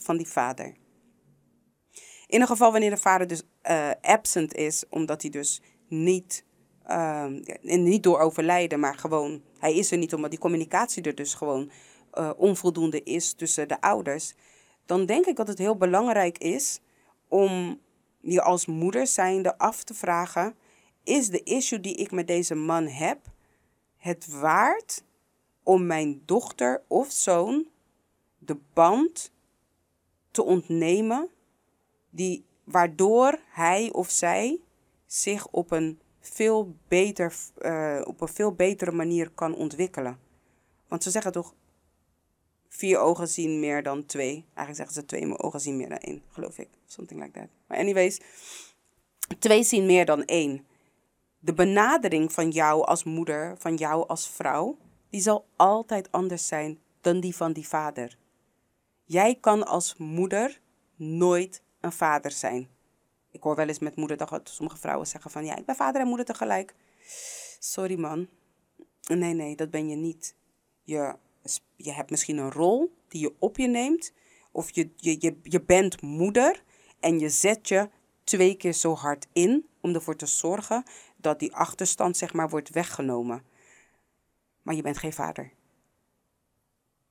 van die vader. In een geval wanneer de vader dus uh, absent is, omdat hij dus niet, uh, niet door overlijden, maar gewoon, hij is er niet omdat die communicatie er dus gewoon uh, onvoldoende is tussen de ouders, dan denk ik dat het heel belangrijk is om je als moeder zijnde af te vragen, is de issue die ik met deze man heb het waard om mijn dochter of zoon de band te ontnemen die, waardoor hij of zij zich op een veel, beter, uh, op een veel betere manier kan ontwikkelen. Want ze zeggen toch, vier ogen zien meer dan twee. Eigenlijk zeggen ze twee, mijn ogen zien meer dan één, geloof ik. Something like that. Maar anyways, twee zien meer dan één. De benadering van jou als moeder, van jou als vrouw, die zal altijd anders zijn dan die van die vader. Jij kan als moeder nooit een vader zijn. Ik hoor wel eens met moederdag dat sommige vrouwen zeggen van ja, ik ben vader en moeder tegelijk. Sorry man. Nee, nee, dat ben je niet. Je, je hebt misschien een rol die je op je neemt. Of je, je, je, je bent moeder en je zet je twee keer zo hard in om ervoor te zorgen dat die achterstand zeg maar wordt weggenomen. Maar je bent geen vader.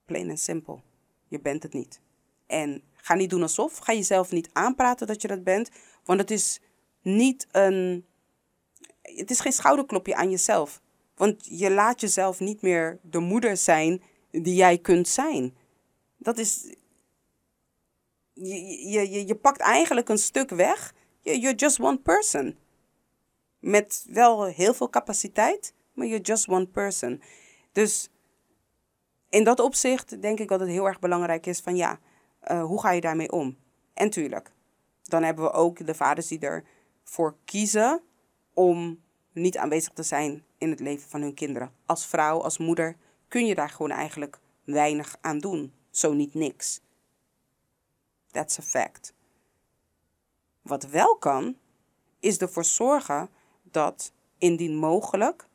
Plain en simpel. Je bent het niet. En ga niet doen alsof. Ga jezelf niet aanpraten dat je dat bent. Want het is niet een. Het is geen schouderklopje aan jezelf. Want je laat jezelf niet meer de moeder zijn die jij kunt zijn. Dat is. Je, je, je, je pakt eigenlijk een stuk weg. You're just one person. Met wel heel veel capaciteit, maar you're just one person. Dus in dat opzicht denk ik dat het heel erg belangrijk is van ja, uh, hoe ga je daarmee om? En tuurlijk, dan hebben we ook de vaders die ervoor kiezen om niet aanwezig te zijn in het leven van hun kinderen. Als vrouw, als moeder kun je daar gewoon eigenlijk weinig aan doen. Zo niet niks. That's a fact. Wat wel kan, is ervoor zorgen dat indien mogelijk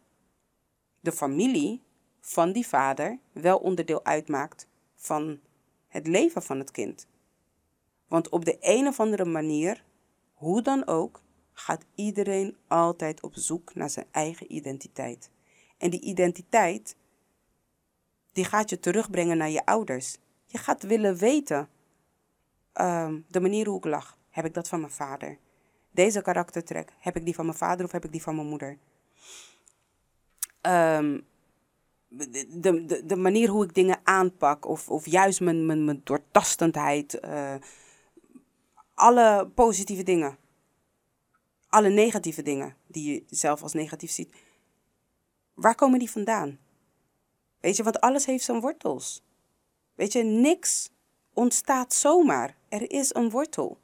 de familie van die vader wel onderdeel uitmaakt van het leven van het kind. Want op de een of andere manier, hoe dan ook, gaat iedereen altijd op zoek naar zijn eigen identiteit. En die identiteit, die gaat je terugbrengen naar je ouders. Je gaat willen weten, um, de manier hoe ik lach, heb ik dat van mijn vader? Deze karaktertrek, heb ik die van mijn vader of heb ik die van mijn moeder? Um, de, de, de manier hoe ik dingen aanpak, of, of juist mijn, mijn, mijn doortastendheid, uh, alle positieve dingen, alle negatieve dingen die je zelf als negatief ziet, waar komen die vandaan? Weet je, want alles heeft zijn wortels. Weet je, niks ontstaat zomaar. Er is een wortel.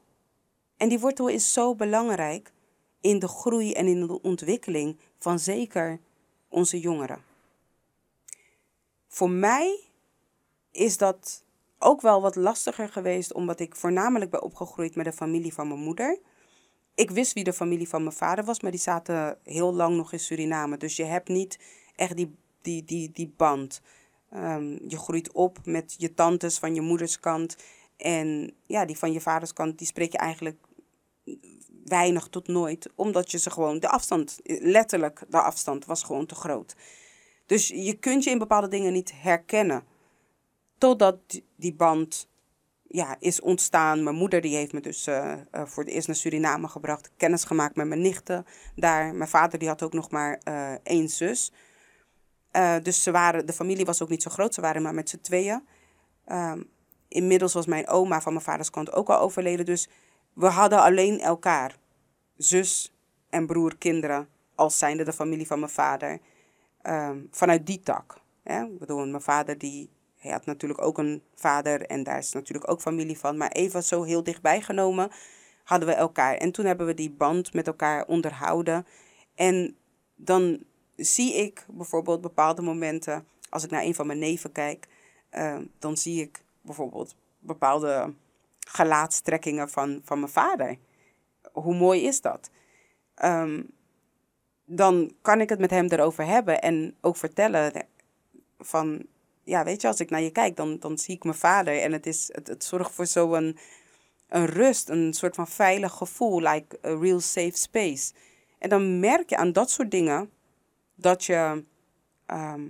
En die wortel is zo belangrijk in de groei en in de ontwikkeling van zeker onze jongeren. Voor mij is dat ook wel wat lastiger geweest, omdat ik voornamelijk ben opgegroeid met de familie van mijn moeder. Ik wist wie de familie van mijn vader was, maar die zaten heel lang nog in Suriname. Dus je hebt niet echt die, die, die, die band. Um, je groeit op met je tantes van je moeders kant. En ja, die van je vaders kant, die spreek je eigenlijk weinig tot nooit. Omdat je ze gewoon, de afstand, letterlijk de afstand, was gewoon te groot. Dus je kunt je in bepaalde dingen niet herkennen. Totdat die band ja, is ontstaan. Mijn moeder die heeft me dus uh, uh, voor het eerst naar Suriname gebracht. Kennis gemaakt met mijn nichten daar. Mijn vader die had ook nog maar uh, één zus. dus ze waren, de familie was ook niet zo groot. Ze waren maar met z'n tweeën. Ehm, inmiddels was mijn oma van mijn vaders kant ook al overleden. Dus we hadden alleen elkaar. Zus en broer kinderen als zijnde de familie van mijn vader. Ehm, vanuit die tak. Hè? Ik bedoel, mijn vader die hij had natuurlijk ook een vader en daar is natuurlijk ook familie van. Maar even zo heel dichtbij genomen hadden we elkaar. En toen hebben we die band met elkaar onderhouden. En dan zie ik bijvoorbeeld bepaalde momenten, als ik naar een van mijn neven kijk, ehm, dan zie ik bijvoorbeeld bepaalde gelaatstrekkingen van, van mijn vader. Hoe mooi is dat? Ehm, dan kan ik het met hem erover hebben en ook vertellen van, ja, weet je, als ik naar je kijk, dan, dan zie ik mijn vader en het, is, het, zorgt voor zo'n een rust, een soort van veilig gevoel, like a real safe space. En dan merk je aan dat soort dingen dat je, ehm,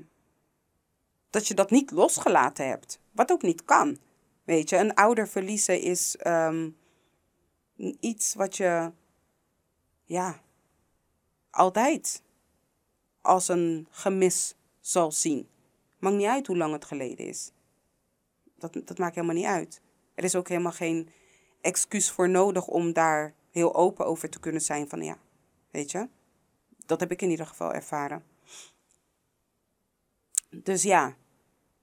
dat je dat niet losgelaten hebt. Wat ook niet kan. Weet je, een ouder verliezen is ehm, iets wat je, ja, altijd als een gemis zal zien. Maakt niet uit hoe lang het geleden is. Dat, dat maakt helemaal niet uit. Er is ook helemaal geen excuus voor nodig om daar heel open over te kunnen zijn van ja, weet je. Dat heb ik in ieder geval ervaren. Dus ja,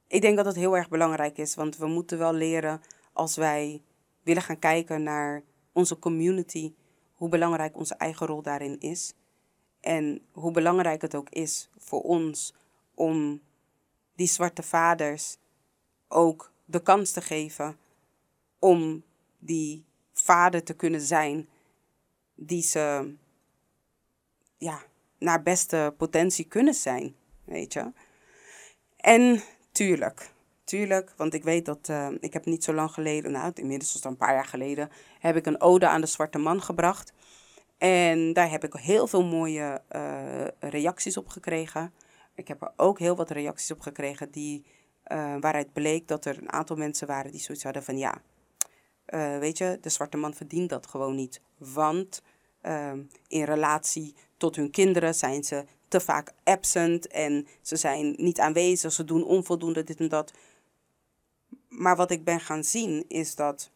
ik denk dat het heel erg belangrijk is, want we moeten wel leren als wij willen gaan kijken naar onze community, hoe belangrijk onze eigen rol daarin is. En hoe belangrijk het ook is voor ons om die zwarte vaders ook de kans te geven om die vader te kunnen zijn die ze ja, naar beste potentie kunnen zijn, weet je. En tuurlijk, tuurlijk, want ik weet dat uh, ik heb niet zo lang geleden, nou inmiddels was het een paar jaar geleden, heb ik een ode aan de zwarte man gebracht. En daar heb ik heel veel mooie uh, reacties op gekregen. Ik heb er ook heel wat reacties op gekregen die, uh, waaruit bleek dat er een aantal mensen waren die zoiets hadden van ja, uh, weet je, de zwarte man verdient dat gewoon niet. Want uh, in relatie tot hun kinderen zijn ze te vaak absent en ze zijn niet aanwezig, ze doen onvoldoende dit en dat. Maar wat ik ben gaan zien is dat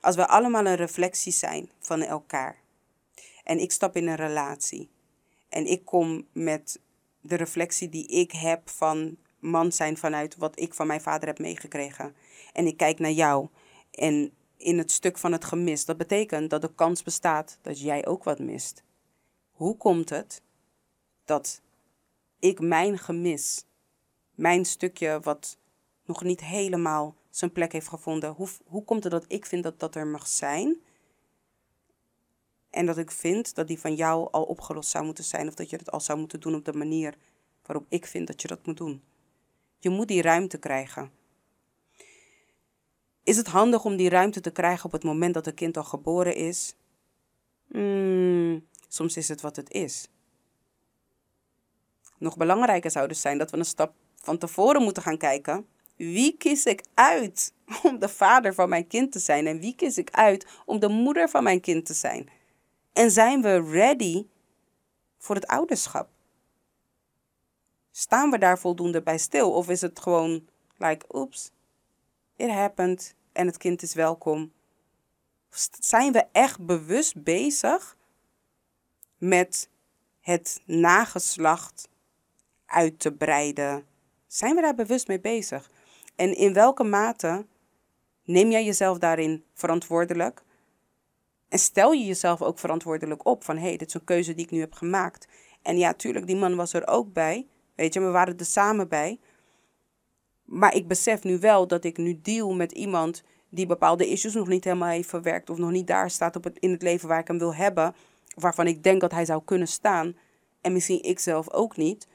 als we allemaal een reflectie zijn van elkaar en ik stap in een relatie en ik kom met de reflectie die ik heb van man zijn vanuit wat ik van mijn vader heb meegekregen. En ik kijk naar jou en in het stuk van het gemis. Dat betekent dat de kans bestaat dat jij ook wat mist. Hoe komt het dat ik mijn gemis, mijn stukje wat nog niet helemaal zijn plek heeft gevonden, hoe, hoe komt het dat ik vind dat dat er mag zijn? En dat ik vind dat die van jou al opgelost zou moeten zijn, of dat je het al zou moeten doen op de manier waarop ik vind dat je dat moet doen. Je moet die ruimte krijgen. Is het handig om die ruimte te krijgen op het moment dat het kind al geboren is? Hmm, soms is het wat het is. Nog belangrijker zou dus zijn dat we een stap van tevoren moeten gaan kijken. Wie kies ik uit om de vader van mijn kind te zijn? En wie kies ik uit om de moeder van mijn kind te zijn? En zijn we ready voor het ouderschap? Staan we daar voldoende bij stil? Of is het gewoon like, oops, it happened en het kind is welkom. Zijn we echt bewust bezig met het nageslacht uit te breiden? Zijn we daar bewust mee bezig? En in welke mate neem jij jezelf daarin verantwoordelijk? En stel je jezelf ook verantwoordelijk op van hé, hey, dit is een keuze die ik nu heb gemaakt. En ja, tuurlijk, die man was er ook bij. Weet je, we waren er samen bij. Maar ik besef nu wel dat ik nu deal met iemand die bepaalde issues nog niet helemaal heeft verwerkt of nog niet daar staat op het, in het leven waar ik hem wil hebben, waarvan ik denk dat hij zou kunnen staan. En misschien ik zelf ook niet.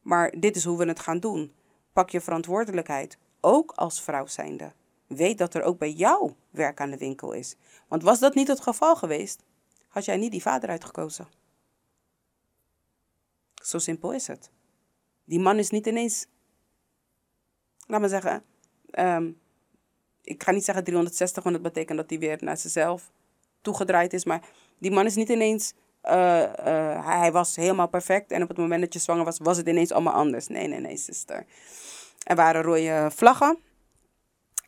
Maar dit is hoe we het gaan doen. Pak je verantwoordelijkheid, ook als vrouw zijnde. Weet dat er ook bij jou werk aan de winkel is. Want was dat niet het geval geweest, had jij niet die vader uitgekozen. Zo simpel is het. Die man is niet ineens laat me zeggen, ehm, ik ga niet zeggen 360, want dat betekent dat hij weer naar zichzelf toegedraaid is. Maar die man is niet ineens, uh, uh, hij was helemaal perfect en op het moment dat je zwanger was, was het ineens allemaal anders. Nee, nee, nee, sister. Er waren rode vlaggen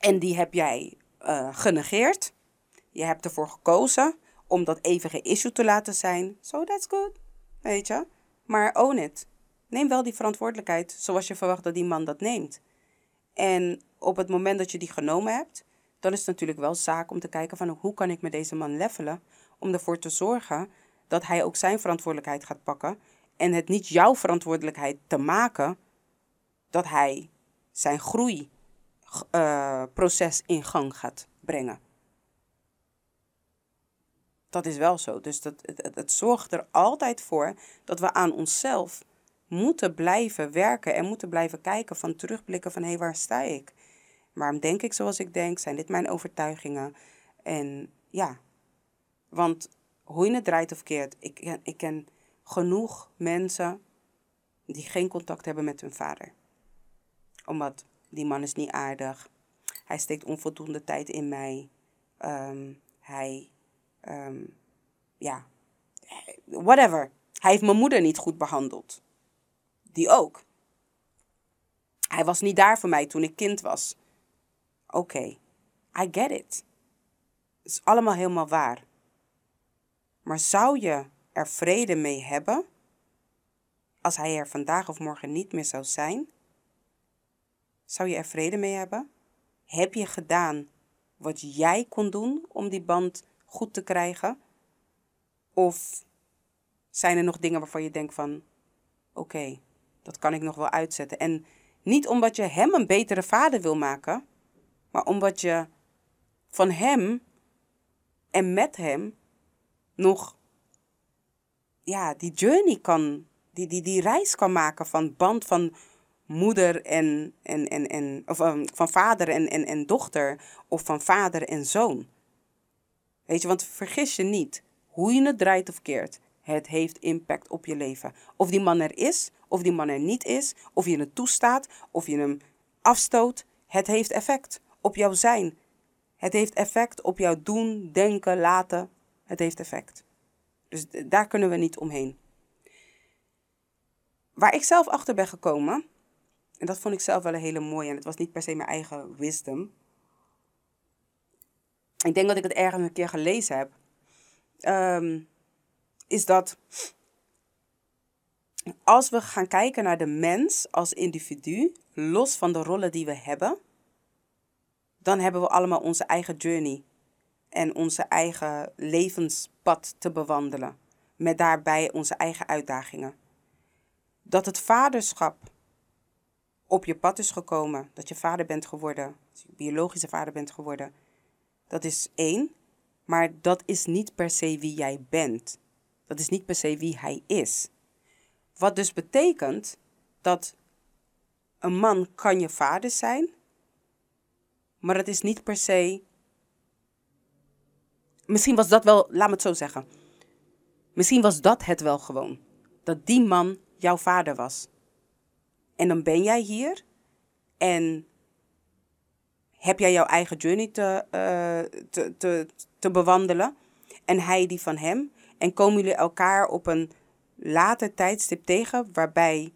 en die heb jij uh, genegeerd. Je hebt ervoor gekozen om dat even issue te laten zijn. So that's good. Weet je? Maar own it. Neem wel die verantwoordelijkheid zoals je verwacht dat die man dat neemt. En op het moment dat je die genomen hebt, dan is het natuurlijk wel zaak om te kijken van hoe kan ik met deze man levelen om ervoor te zorgen dat hij ook zijn verantwoordelijkheid gaat pakken en het niet jouw verantwoordelijkheid te maken dat hij zijn groeiproces uh, in gang gaat brengen. Dat is wel zo. Dus dat, het, het, zorgt er altijd voor dat we aan onszelf moeten blijven werken en moeten blijven kijken van terugblikken van hé, hey, waar sta ik? Waarom denk ik zoals ik denk? Zijn dit mijn overtuigingen? En ja, want hoe je het draait of keert, ik, ik ken genoeg mensen die geen contact hebben met hun vader. Omdat die man is niet aardig. Hij steekt onvoldoende tijd in mij. Um, hij, um, ja, whatever. Hij heeft mijn moeder niet goed behandeld. Die ook. Hij was niet daar voor mij toen ik kind was. Oké, I get it. Het is allemaal helemaal waar. Maar zou je er vrede mee hebben als hij er vandaag of morgen niet meer zou zijn? Zou je er vrede mee hebben? Heb je gedaan wat jij kon doen om die band goed te krijgen? Of zijn er nog dingen waarvan je denkt van oké, dat kan ik nog wel uitzetten. En niet omdat je hem een betere vader wil maken, maar omdat je van hem en met hem nog ja, die journey kan, die, die, die reis kan maken van band van moeder en, en, en, en of um, van vader en, en, en dochter, of van vader en zoon. Weet je, want vergis je niet, hoe je het draait of keert, het heeft impact op je leven. Of die man er is, of die man er niet is, of je het toestaat, of je hem afstoot. Het heeft effect op jouw zijn. Het heeft effect op jouw doen, denken, laten. Het heeft effect. Dus daar kunnen we niet omheen. Waar ik zelf achter ben gekomen, en dat vond ik zelf wel een hele mooie, en het was niet per se mijn eigen wisdom. Ik denk dat ik het ergens een keer gelezen heb. Ehm, is dat als we gaan kijken naar de mens als individu, los van de rollen die we hebben, dan hebben we allemaal onze eigen journey en onze eigen levenspad te bewandelen, met daarbij onze eigen uitdagingen. Dat het vaderschap op je pad is gekomen, dat je vader bent geworden, je biologische vader bent geworden, dat is één, maar dat is niet per se wie jij bent. Dat is niet per se wie hij is. Wat dus betekent dat een man kan je vader zijn, maar het is niet per se. Misschien was dat wel, laat me het zo zeggen. Misschien was dat het wel gewoon. Dat die man jouw vader was. En dan ben jij hier en heb jij jouw eigen journey te, uh, te, te, te bewandelen en hij die van hem. En komen jullie elkaar op een later tijdstip tegen waarbij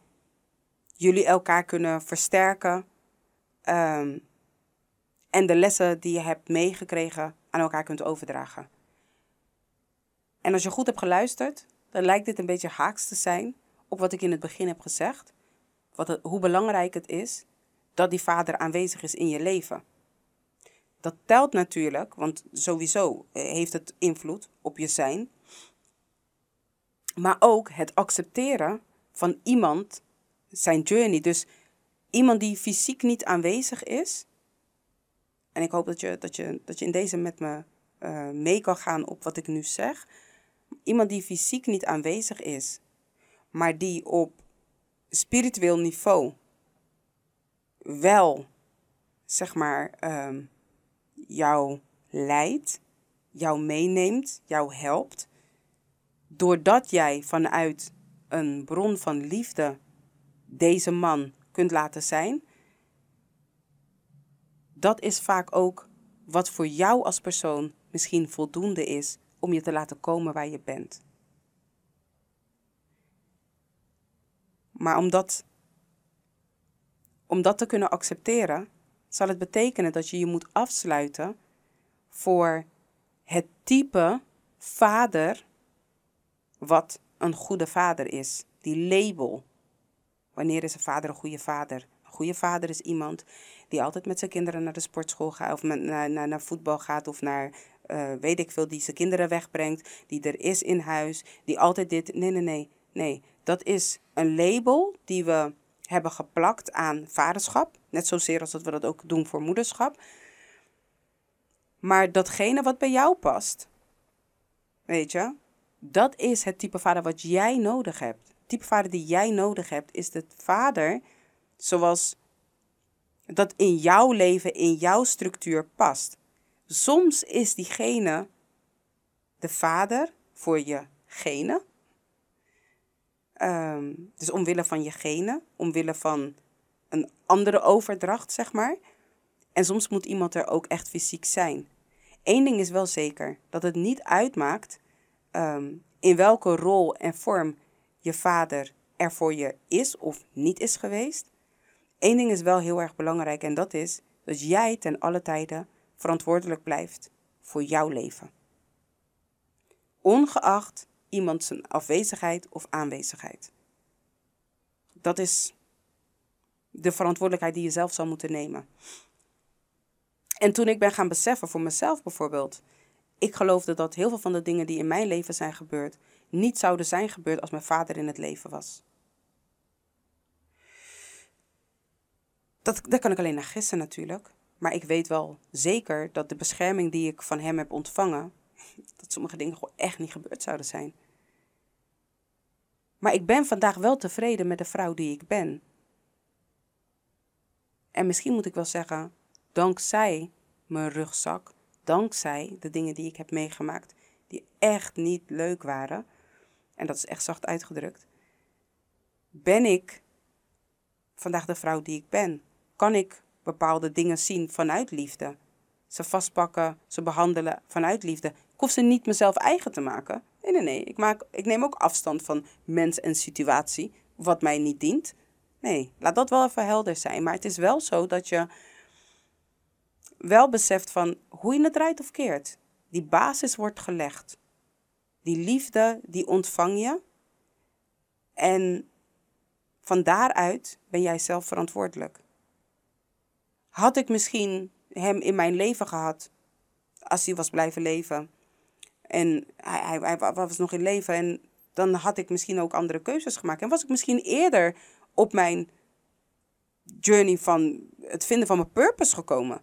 jullie elkaar kunnen versterken um, en de lessen die je hebt meegekregen aan elkaar kunt overdragen. En als je goed hebt geluisterd, dan lijkt dit een beetje haaks te zijn op wat ik in het begin heb gezegd. Wat hoe belangrijk het is dat die vader aanwezig is in je leven. Dat telt natuurlijk, want sowieso eh, heeft het invloed op je zijn. Maar ook het accepteren van iemand, zijn journey. Dus iemand die fysiek niet aanwezig is. En ik hoop dat je, dat je, dat je in deze met me uh, mee kan gaan op wat ik nu zeg. Iemand die fysiek niet aanwezig is, maar die op spiritueel niveau wel, zeg maar, um, jou leidt, jou meeneemt, jou helpt doordat jij vanuit een bron van liefde deze man kunt laten zijn, dat is vaak ook wat voor jou als persoon misschien voldoende is om je te laten komen waar je bent. Maar om dat, om dat te kunnen accepteren, zal het betekenen dat je je moet afsluiten voor het type vader wat een goede vader is. Die label. Wanneer is een vader een goede vader? Een goede vader is iemand die altijd met zijn kinderen naar de sportschool gaat, of naar, naar, naar voetbal gaat, of naar uh, weet ik veel, die zijn kinderen wegbrengt, die er is in huis, die altijd dit. Nee, nee, nee. Nee, dat is een label die we hebben geplakt aan vaderschap. Net zozeer als dat we dat ook doen voor moederschap. Maar datgene wat bij jou past, weet je, dat is het type vader wat jij nodig hebt. Het type vader die jij nodig hebt, is de vader zoals dat in jouw leven, in jouw structuur past. Soms is diegene de vader voor je genen. Um, dus omwille van je genen, omwille van een andere overdracht, zeg maar. En soms moet iemand er ook echt fysiek zijn. Eén ding is wel zeker, dat het niet uitmaakt um, in welke rol en vorm je vader er voor je is of niet is geweest. Eén ding is wel heel erg belangrijk en dat is dat jij ten alle tijden verantwoordelijk blijft voor jouw leven. Ongeacht iemand zijn afwezigheid of aanwezigheid. Dat is de verantwoordelijkheid die je zelf zou moeten nemen. En toen ik ben gaan beseffen voor mezelf bijvoorbeeld, ik geloofde dat heel veel van de dingen die in mijn leven zijn gebeurd, niet zouden zijn gebeurd als mijn vader in het leven was. Dat, daar kan ik alleen naar gissen natuurlijk. Maar ik weet wel zeker dat de bescherming die ik van hem heb ontvangen, dat sommige dingen gewoon echt niet gebeurd zouden zijn. Maar ik ben vandaag wel tevreden met de vrouw die ik ben. En misschien moet ik wel zeggen, dankzij mijn rugzak, dankzij de dingen die ik heb meegemaakt, die echt niet leuk waren, en dat is echt zacht uitgedrukt, ben ik vandaag de vrouw die ik ben. Kan ik bepaalde dingen zien vanuit liefde. Ze vastpakken, ze behandelen vanuit liefde. Ik hoef ze niet mezelf eigen te maken. Nee, nee, nee. Ik, maak, ik neem ook afstand van mens en situatie, wat mij niet dient. Nee, laat dat wel even helder zijn. Maar het is wel zo dat je wel beseft van hoe je het draait of keert. Die basis wordt gelegd. Die liefde, die ontvang je. En van daaruit ben jij zelf verantwoordelijk. Had ik misschien hem in mijn leven gehad als hij was blijven leven? En hij, hij, hij was nog in leven en dan had ik misschien ook andere keuzes gemaakt. En was ik misschien eerder op mijn journey van het vinden van mijn purpose gekomen.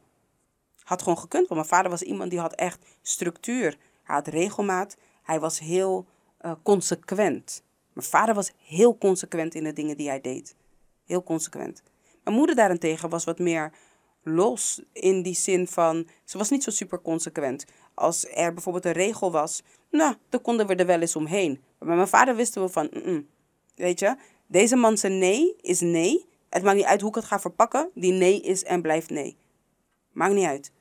Had gewoon gekund, want mijn vader was iemand die had echt structuur. Hij had regelmaat. Hij was heel uh, consequent. Mijn vader was heel consequent in de dingen die hij deed. Heel consequent. Mijn moeder daarentegen was wat meer los in die zin van, ze was niet zo super consequent. Als er bijvoorbeeld een regel was, nou, dan konden we er wel eens omheen. Maar met mijn vader wisten we van, weet je, deze man zijn nee is nee. Het maakt niet uit hoe ik het ga verpakken, die nee is en blijft nee. Maakt niet uit.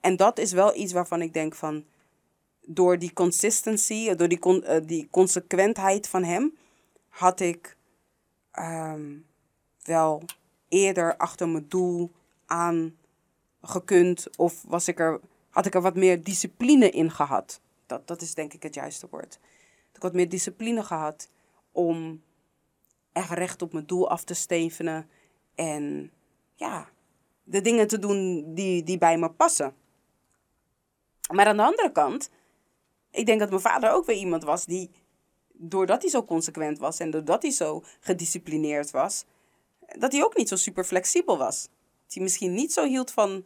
En dat is wel iets waarvan ik denk van, door die consistency, door die, con uh, die consequentheid van hem, had ik um, wel eerder achter mijn doel aan gekund of was ik er, had ik er wat meer discipline in gehad. Dat, dat is denk ik het juiste woord. Ik wat meer discipline gehad om echt recht op mijn doel af te stevenen en ja, de dingen te doen die, die bij me passen. Maar aan de andere kant, ik denk dat mijn vader ook weer iemand was die, doordat hij zo consequent was en doordat hij zo gedisciplineerd was, dat hij ook niet zo super flexibel was. Dat hij misschien niet zo hield van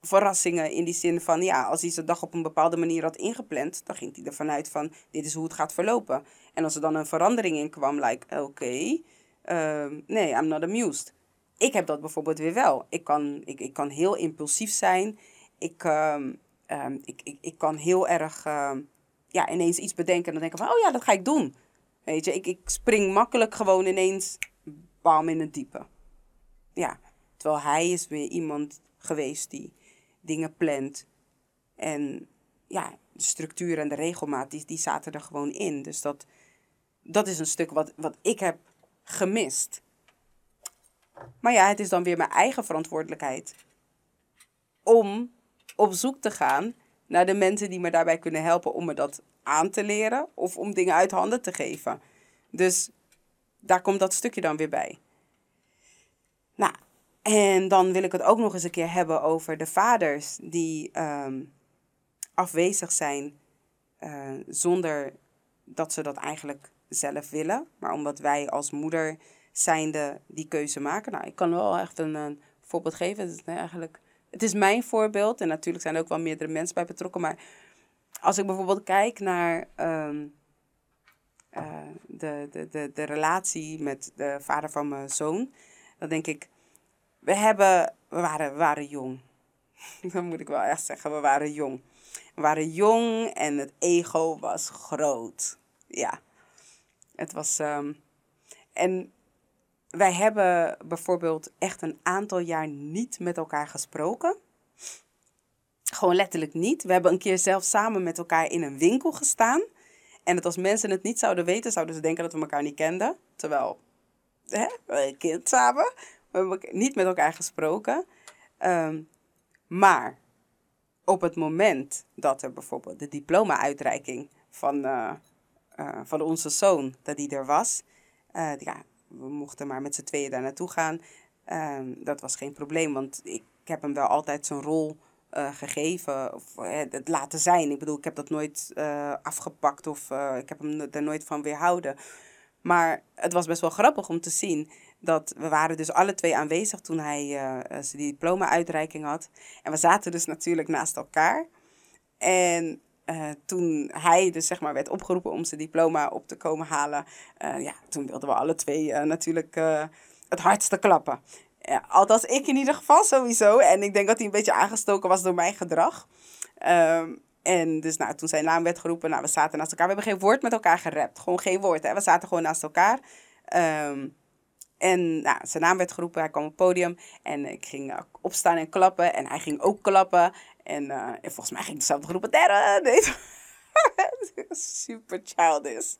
verrassingen in die zin van, ja, als hij zijn dag op een bepaalde manier had ingepland, dan ging hij ervan uit van, dit is hoe het gaat verlopen. En als er dan een verandering in kwam, like, oké, ehm, nee, I'm not amused. Ik heb dat bijvoorbeeld weer wel. Ik kan, ik, ik kan heel impulsief zijn. Ik, um, ik, ik, ik kan heel erg ja, ineens iets bedenken en dan denken van, oh ja, dat ga ik doen. Weet je, ik, ik spring makkelijk gewoon ineens bam in het diepe. Ja, terwijl hij is weer iemand geweest die dingen plant. En ja, de structuur en de regelmaat, die, die zaten er gewoon in. Dus dat, dat is een stuk wat, wat ik heb gemist. Maar ja, het is dan weer mijn eigen verantwoordelijkheid om op zoek te gaan naar de mensen die me daarbij kunnen helpen om me dat aan te leren of om dingen uit handen te geven. Dus daar komt dat stukje dan weer bij. Nou, en dan wil ik het ook nog eens een keer hebben over de vaders die ehm, afwezig zijn uh, zonder dat ze dat eigenlijk zelf willen. Maar omdat wij als moeder zijnde die keuze maken. Nou, ik kan wel echt een, een voorbeeld geven. Het is eigenlijk, het is mijn voorbeeld. En natuurlijk zijn er ook wel meerdere mensen bij betrokken. Maar als ik bijvoorbeeld kijk naar ehm, uh, de, de, de, de relatie met de vader van mijn zoon. Dan denk ik, we hebben, we waren, waren jong. <laughs> Dan moet ik wel echt zeggen, we waren jong. We waren jong en het ego was groot. Ja, het was. Um, en wij hebben bijvoorbeeld echt een aantal jaar niet met elkaar gesproken. Gewoon letterlijk niet. We hebben een keer zelf samen met elkaar in een winkel gestaan. En dat als mensen het niet zouden weten, zouden ze denken dat we elkaar niet kenden. Terwijl, hè, we kind samen. We hebben niet met elkaar gesproken. Um, maar op het moment dat er bijvoorbeeld de diploma-uitreiking van, uh, uh, van onze zoon, dat die er was. Uh, ja, we mochten maar met z'n tweeën daar naartoe gaan. Um, dat was geen probleem, want ik heb hem wel altijd zijn rol uh, gegeven of het laten zijn. Ik bedoel, ik heb dat nooit uh, afgepakt of ik heb hem er nooit van weerhouden. Maar het was best wel grappig om te zien dat we waren dus alle twee aanwezig toen hij zijn diploma-uitreiking had. En we zaten dus natuurlijk naast elkaar. En toen hij dus zeg maar werd opgeroepen om zijn diploma op te komen halen, ja, toen wilden we alle twee natuurlijk het hardste klappen. Althans, ik in ieder geval sowieso. En ik denk dat hij een beetje aangestoken was door mijn gedrag. Um, en dus nou, toen zijn naam werd geroepen, nou, we zaten naast elkaar. We hebben geen woord met elkaar gerapt. Gewoon geen woord. Hè? We zaten gewoon naast elkaar. Um, en nou, zijn naam werd geroepen, hij kwam op het podium. En ik ging uh, opstaan en klappen. En hij ging ook klappen. En, uh, en volgens mij ging dezelfde groep derde. <laughs> Nee. <laughs> Super childish.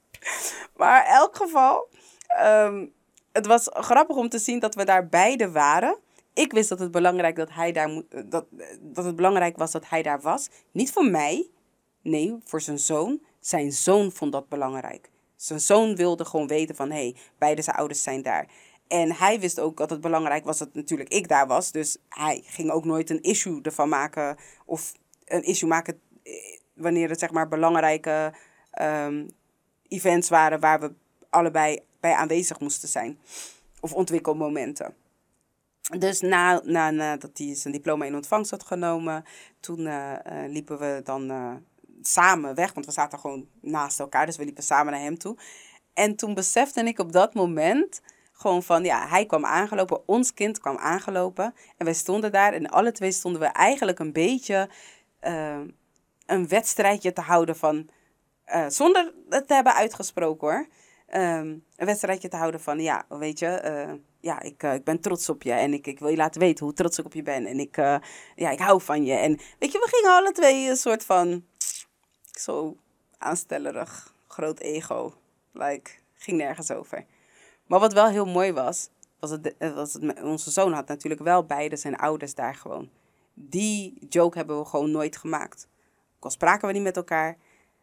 Maar in elk geval... Um, het was grappig om te zien dat we daar beide waren. Ik wist dat het belangrijk, dat hij daar moet, dat, dat het belangrijk was dat hij daar was. Niet voor mij, nee, voor zijn zoon. Zijn zoon vond dat belangrijk. Zijn zoon wilde gewoon weten van, hé, hey, beide zijn ouders zijn daar. En hij wist ook dat het belangrijk was dat natuurlijk ik daar was. Dus hij ging ook nooit een issue ervan maken. Of een issue maken eh, wanneer het zeg maar belangrijke um, events waren waar we allebei bij aanwezig moesten zijn. Of ontwikkelmomenten. Dus na, na, nadat hij zijn diploma in ontvangst had genomen, toen uh, uh, liepen we dan uh, samen weg. Want we zaten gewoon naast elkaar, dus we liepen samen naar hem toe. En toen besefte ik op dat moment gewoon van, ja, hij kwam aangelopen, ons kind kwam aangelopen. En wij stonden daar en alle twee stonden we eigenlijk een beetje een wedstrijdje te houden van, zonder het te hebben uitgesproken hoor um, een wedstrijdje te houden van, ja, weet je, uh, ja, ik, uh, ik ben trots op je en ik, ik wil je laten weten hoe trots ik op je ben en ik, uh, ja, ik hou van je. En weet je, we gingen alle twee een soort van, zo aanstellerig, groot ego, like, ging nergens over. Maar wat wel heel mooi was, was het, was het, onze zoon had natuurlijk wel beide zijn ouders daar gewoon. Die joke hebben we gewoon nooit gemaakt. Ook al spraken we niet met elkaar,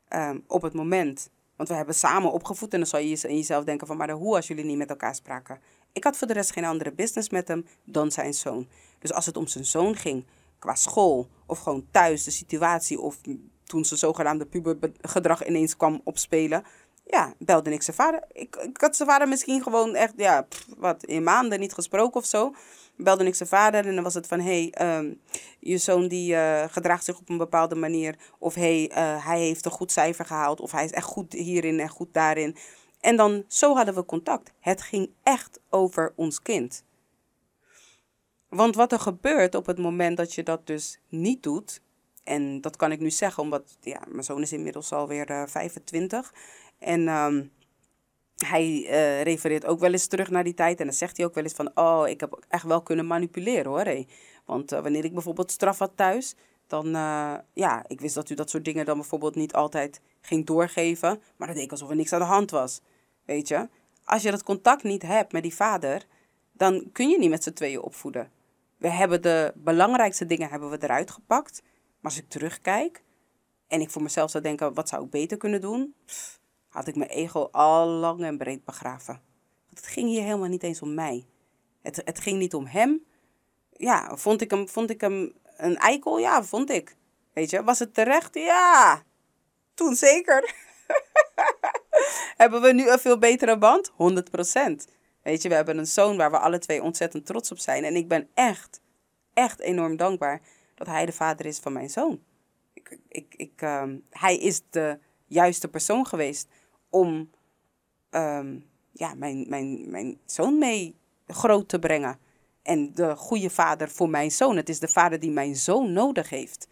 um, op het moment want we hebben samen opgevoed en dan zou je in jezelf denken van, maar hoe als jullie niet met elkaar spraken? Ik had voor de rest geen andere business met hem dan zijn zoon. Dus als het om zijn zoon ging, qua school of gewoon thuis, de situatie of toen zijn zogenaamde pubergedrag ineens kwam opspelen, ja, belde ik zijn vader. Ik, ik had zijn vader misschien gewoon echt, ja, wat, in maanden niet gesproken of zo belde ik zijn vader en dan was het van... hé, hey, um, je zoon die uh, gedraagt zich op een bepaalde manier. Of hey, uh, hij heeft een goed cijfer gehaald. Of hij is echt goed hierin en goed daarin. En dan, zo hadden we contact. Het ging echt over ons kind. Want wat er gebeurt op het moment dat je dat dus niet doet... en dat kan ik nu zeggen, omdat ja, mijn zoon is inmiddels alweer uh, 25... En um, hij uh, refereert ook wel eens terug naar die tijd. En dan zegt hij ook wel eens van... Oh, ik heb echt wel kunnen manipuleren hoor. Hey. Want uh, wanneer ik bijvoorbeeld straf had thuis... Dan, uh, ja, ik wist dat u dat soort dingen dan bijvoorbeeld niet altijd ging doorgeven. Maar dat deed ik alsof er niks aan de hand was. Weet je? Als je dat contact niet hebt met die vader... Dan kun je niet met z'n tweeën opvoeden. We hebben de belangrijkste dingen hebben we eruit gepakt. Maar als ik terugkijk... en ik voor mezelf zou denken, wat zou ik beter kunnen doen? Had ik mijn ego al lang en breed begraven. het ging hier helemaal niet eens om mij. Het, het ging niet om hem. Ja, vond ik, hem, vond ik hem een eikel? Ja, vond ik. Weet je, was het terecht? Ja, toen zeker. <laughs> hebben we nu een veel betere band? 100%. Weet je, we hebben een zoon waar we alle twee ontzettend trots op zijn. En ik ben echt, echt enorm dankbaar dat hij de vader is van mijn zoon. Ik, ik, ik, ehm, hij is de juiste persoon geweest om ehm, ja, mijn, mijn, mijn zoon mee groot te brengen. En de goede vader voor mijn zoon. Het is de vader die mijn zoon nodig heeft.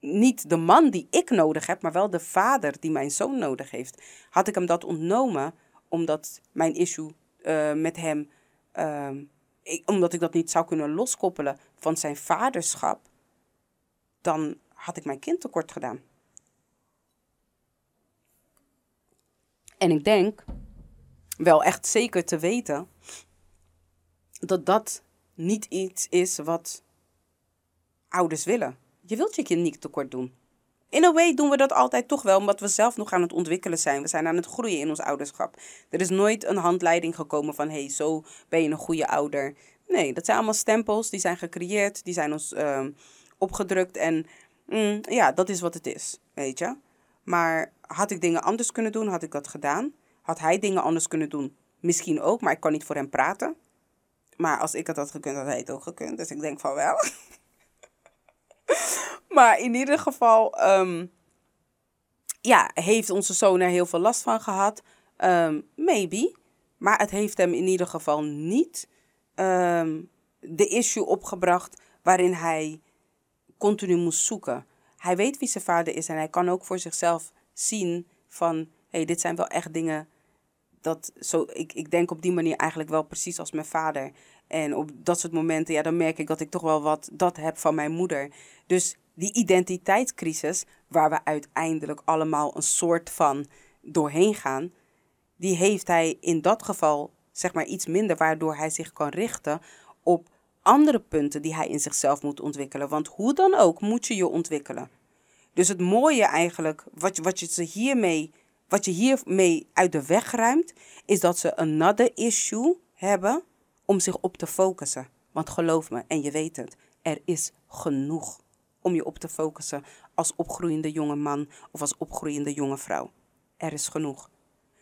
Niet de man die ik nodig heb, maar wel de vader die mijn zoon nodig heeft. Had ik hem dat ontnomen, omdat mijn issue uh, met hem, uh, ik, omdat ik dat niet zou kunnen loskoppelen van zijn vaderschap, dan had ik mijn kind tekort gedaan. En ik denk wel echt zeker te weten dat dat niet iets is wat ouders willen. Je wilt je kind niet tekort doen. In een way doen we dat altijd toch wel, omdat we zelf nog aan het ontwikkelen zijn. We zijn aan het groeien in ons ouderschap. Er is nooit een handleiding gekomen van, hey, zo ben je een goede ouder. Nee, dat zijn allemaal stempels, die zijn gecreëerd, die zijn ons uh, opgedrukt. En mm, ja, dat is wat het is, weet je. Maar had ik dingen anders kunnen doen, had ik dat gedaan. Had hij dingen anders kunnen doen, misschien ook, maar ik kan niet voor hem praten. Maar als ik het had gekund, had hij het ook gekund. Dus ik denk van wel. <laughs> maar in ieder geval, um, ja, heeft onze zoon er heel veel last van gehad. Um, maybe. Maar het heeft hem in ieder geval niet um, de issue opgebracht waarin hij continu moest zoeken. Hij weet wie zijn vader is en hij kan ook voor zichzelf zien van, hey, dit zijn wel echt dingen dat zo, ik, ik denk op die manier eigenlijk wel precies als mijn vader. En op dat soort momenten, ja, dan merk ik dat ik toch wel wat dat heb van mijn moeder. Dus die identiteitscrisis, waar we uiteindelijk allemaal een soort van doorheen gaan, die heeft hij in dat geval, zeg maar, iets minder, waardoor hij zich kan richten op andere punten die hij in zichzelf moet ontwikkelen. Want hoe dan ook moet je je ontwikkelen. Dus het mooie eigenlijk, wat, wat je ze hiermee wat je hiermee uit de weg ruimt, is dat ze een another issue hebben om zich op te focussen. Want geloof me, en je weet het, er is genoeg om je op te focussen als opgroeiende jonge man of als opgroeiende jonge vrouw. Er is genoeg.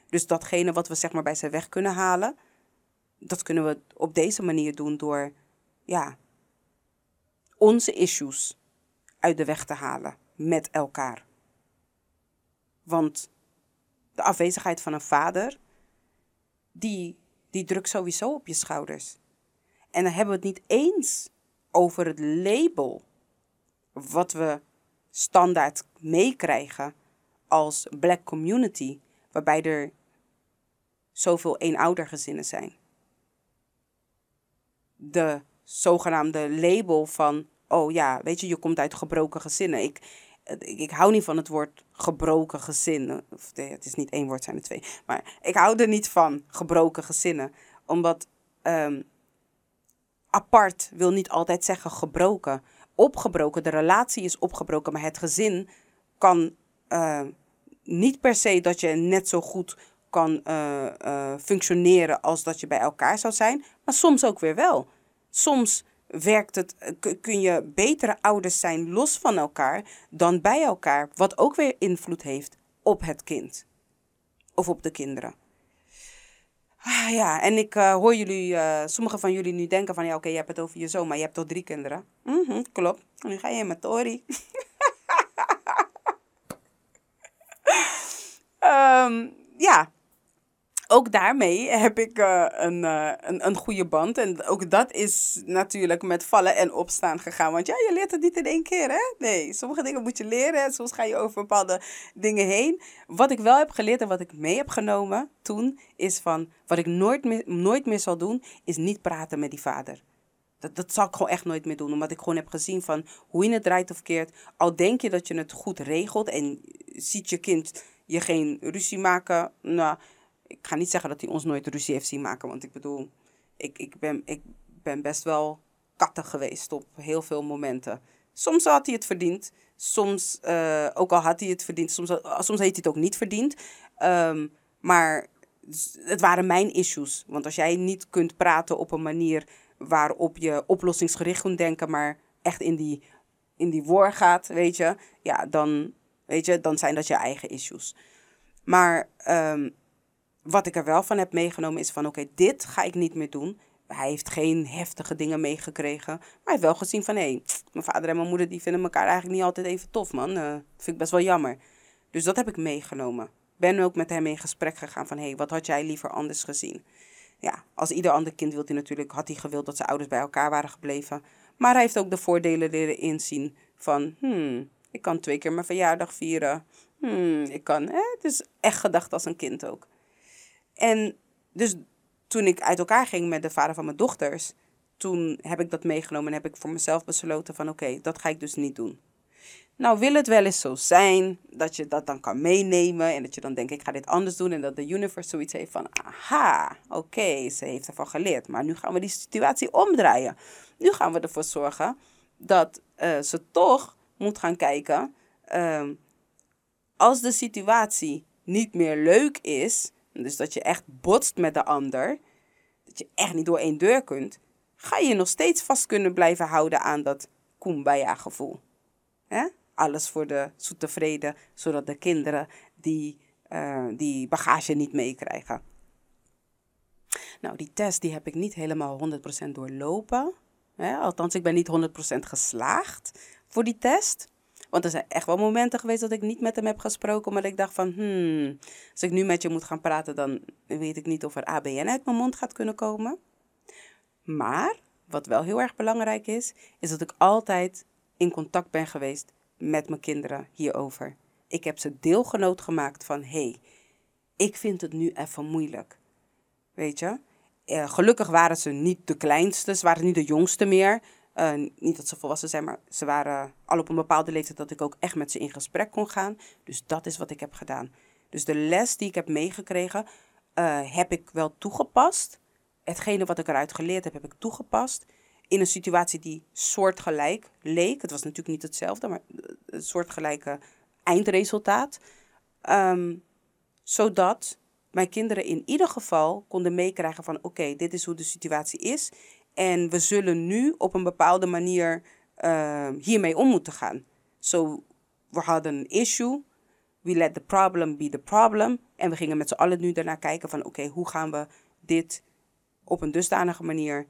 Dus datgene wat we zeg maar bij ze weg kunnen halen, dat kunnen we op deze manier doen door ja, onze issues uit de weg te halen met elkaar. Want de afwezigheid van een vader, die, die drukt sowieso op je schouders. En dan hebben we het niet eens over het label wat we standaard meekrijgen als black community, waarbij er zoveel eenoudergezinnen zijn. De zogenaamde label van, oh ja, weet je, je komt uit gebroken gezinnen. Ik, ik, hou niet van het woord gebroken gezin. Of, het is niet één woord, zijn er twee. Maar ik hou er niet van, gebroken gezinnen. Omdat um, apart wil niet altijd zeggen gebroken. Opgebroken, de relatie is opgebroken, maar het gezin kan uh, niet per se dat je net zo goed kan uh, uh, functioneren als dat je bij elkaar zou zijn. Maar soms ook weer wel. Soms werkt het, eh, kun je betere ouders zijn los van elkaar dan bij elkaar, wat ook weer invloed heeft op het kind of op de kinderen. Ah, ja, en ik uh, hoor jullie, uh, sommige van jullie nu denken van ja, oké, je hebt het over je zoon, maar je hebt toch drie kinderen? Mm klopt. En nu ga je met Tori. um, ja, ook daarmee heb ik uh, een, uh, een, een goede band. En ook dat is natuurlijk met vallen en opstaan gegaan. Want ja, je leert het niet in één keer, hè? Nee, sommige dingen moet je leren. Soms ga je over bepaalde dingen heen. Wat ik wel heb geleerd en wat ik mee heb genomen toen, is van... Wat ik nooit meer, nooit meer zal doen, is niet praten met die vader. Dat, dat zal ik gewoon echt nooit meer doen. Omdat ik gewoon heb gezien van hoe je het draait of keert. Al denk je dat je het goed regelt en ziet je kind je geen ruzie maken. Nou, ik ga niet zeggen dat hij ons nooit ruzie heeft zien maken. Want ik bedoel, ik, ik, ben, ik ben best wel kattig geweest op heel veel momenten. Soms had hij het verdiend. Soms, uh, ook al had hij het verdiend, soms, soms heeft hij het ook niet verdiend. Um, maar het waren mijn issues. Want als jij niet kunt praten op een manier waarop je oplossingsgericht kunt denken, maar echt in die, in die war gaat, weet je, ja, dan, weet je, dan zijn dat je eigen issues. Maar um, wat ik er wel van heb meegenomen is van oké, dit ga ik niet meer doen. Hij heeft geen heftige dingen meegekregen. Maar hij heeft wel gezien van hé, mijn vader en mijn moeder die vinden elkaar eigenlijk niet altijd even tof man. Dat vind ik best wel jammer. Dus dat heb ik meegenomen. Ben ook met hem in gesprek gegaan van hé, hey, wat had jij liever anders gezien? Ja, als ieder ander kind wil hij natuurlijk, had hij gewild dat zijn ouders bij elkaar waren gebleven. Maar hij heeft ook de voordelen leren inzien van hmm, ik kan twee keer mijn verjaardag vieren. Hmm, ik kan, eh, het is echt gedacht als een kind ook. En dus toen ik uit elkaar ging met de vader van mijn dochters, toen heb ik dat meegenomen en heb ik voor mezelf besloten van oké, dat ga ik dus niet doen. Nou wil het wel eens zo zijn dat je dat dan kan meenemen en dat je dan denkt ik ga dit anders doen en dat de universe zoiets heeft van aha, oké, ze heeft ervan geleerd, maar nu gaan we die situatie omdraaien. Nu gaan we ervoor zorgen dat uh, ze toch moet gaan kijken uh, als de situatie niet meer leuk is, dus dat je echt botst met de ander, dat je echt niet door één deur kunt, ga je nog steeds vast kunnen blijven houden aan dat kumbaya gevoel. Alles voor de zoete vrede, zodat de kinderen die, uh, die bagage niet meekrijgen. Nou, die test die heb ik niet helemaal 100% doorlopen. Hè? Althans, ik ben niet 100% geslaagd voor die test. Want er zijn echt wel momenten geweest dat ik niet met hem heb gesproken, maar ik dacht van, hmm, als ik nu met je moet gaan praten, dan weet ik niet of er ABN uit mijn mond gaat kunnen komen. Maar, wat wel heel erg belangrijk is, is dat ik altijd in contact ben geweest met mijn kinderen hierover. Ik heb ze deelgenoot gemaakt van, hey, ik vind het nu even moeilijk. Weet je? Eh, gelukkig waren ze niet de kleinste, ze waren niet de jongste meer. Uh, niet dat ze volwassen zijn, maar ze waren al op een bepaalde leeftijd dat ik ook echt met ze in gesprek kon gaan. Dus dat is wat ik heb gedaan. Dus de les die ik heb meegekregen, uh, heb ik wel toegepast. Hetgene wat ik eruit geleerd heb, heb ik toegepast. In een situatie die soortgelijk leek. Het was natuurlijk niet hetzelfde, maar een soortgelijke eindresultaat. Um, zodat mijn kinderen in ieder geval konden meekrijgen van oké, dit is hoe de situatie is. En we zullen nu op een bepaalde manier uh, hiermee om moeten gaan. Zo, we hadden een issue. We let the problem be the problem. En we gingen met z'n allen nu daarna kijken van oké, hoe gaan we dit op een dusdanige manier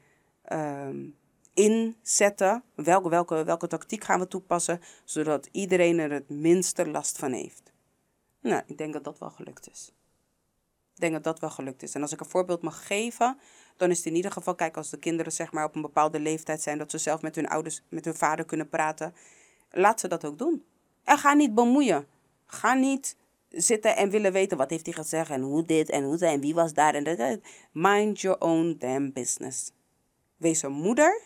um, inzetten? Welke, welke, welke tactiek gaan we toepassen, zodat iedereen er het minste last van heeft? Nou, ik denk dat dat wel gelukt is. Ik denk dat dat wel gelukt is. En als ik een voorbeeld mag geven, dan is het in ieder geval, kijk, als de kinderen zeg maar op een bepaalde leeftijd zijn, dat ze zelf met hun ouders, met hun vader kunnen praten, laat ze dat ook doen. En ga niet bemoeien. Ga niet zitten en willen weten wat heeft hij gezegd en hoe dit en hoe dat en wie was daar en dat. Mind your own damn business. Wees een moeder,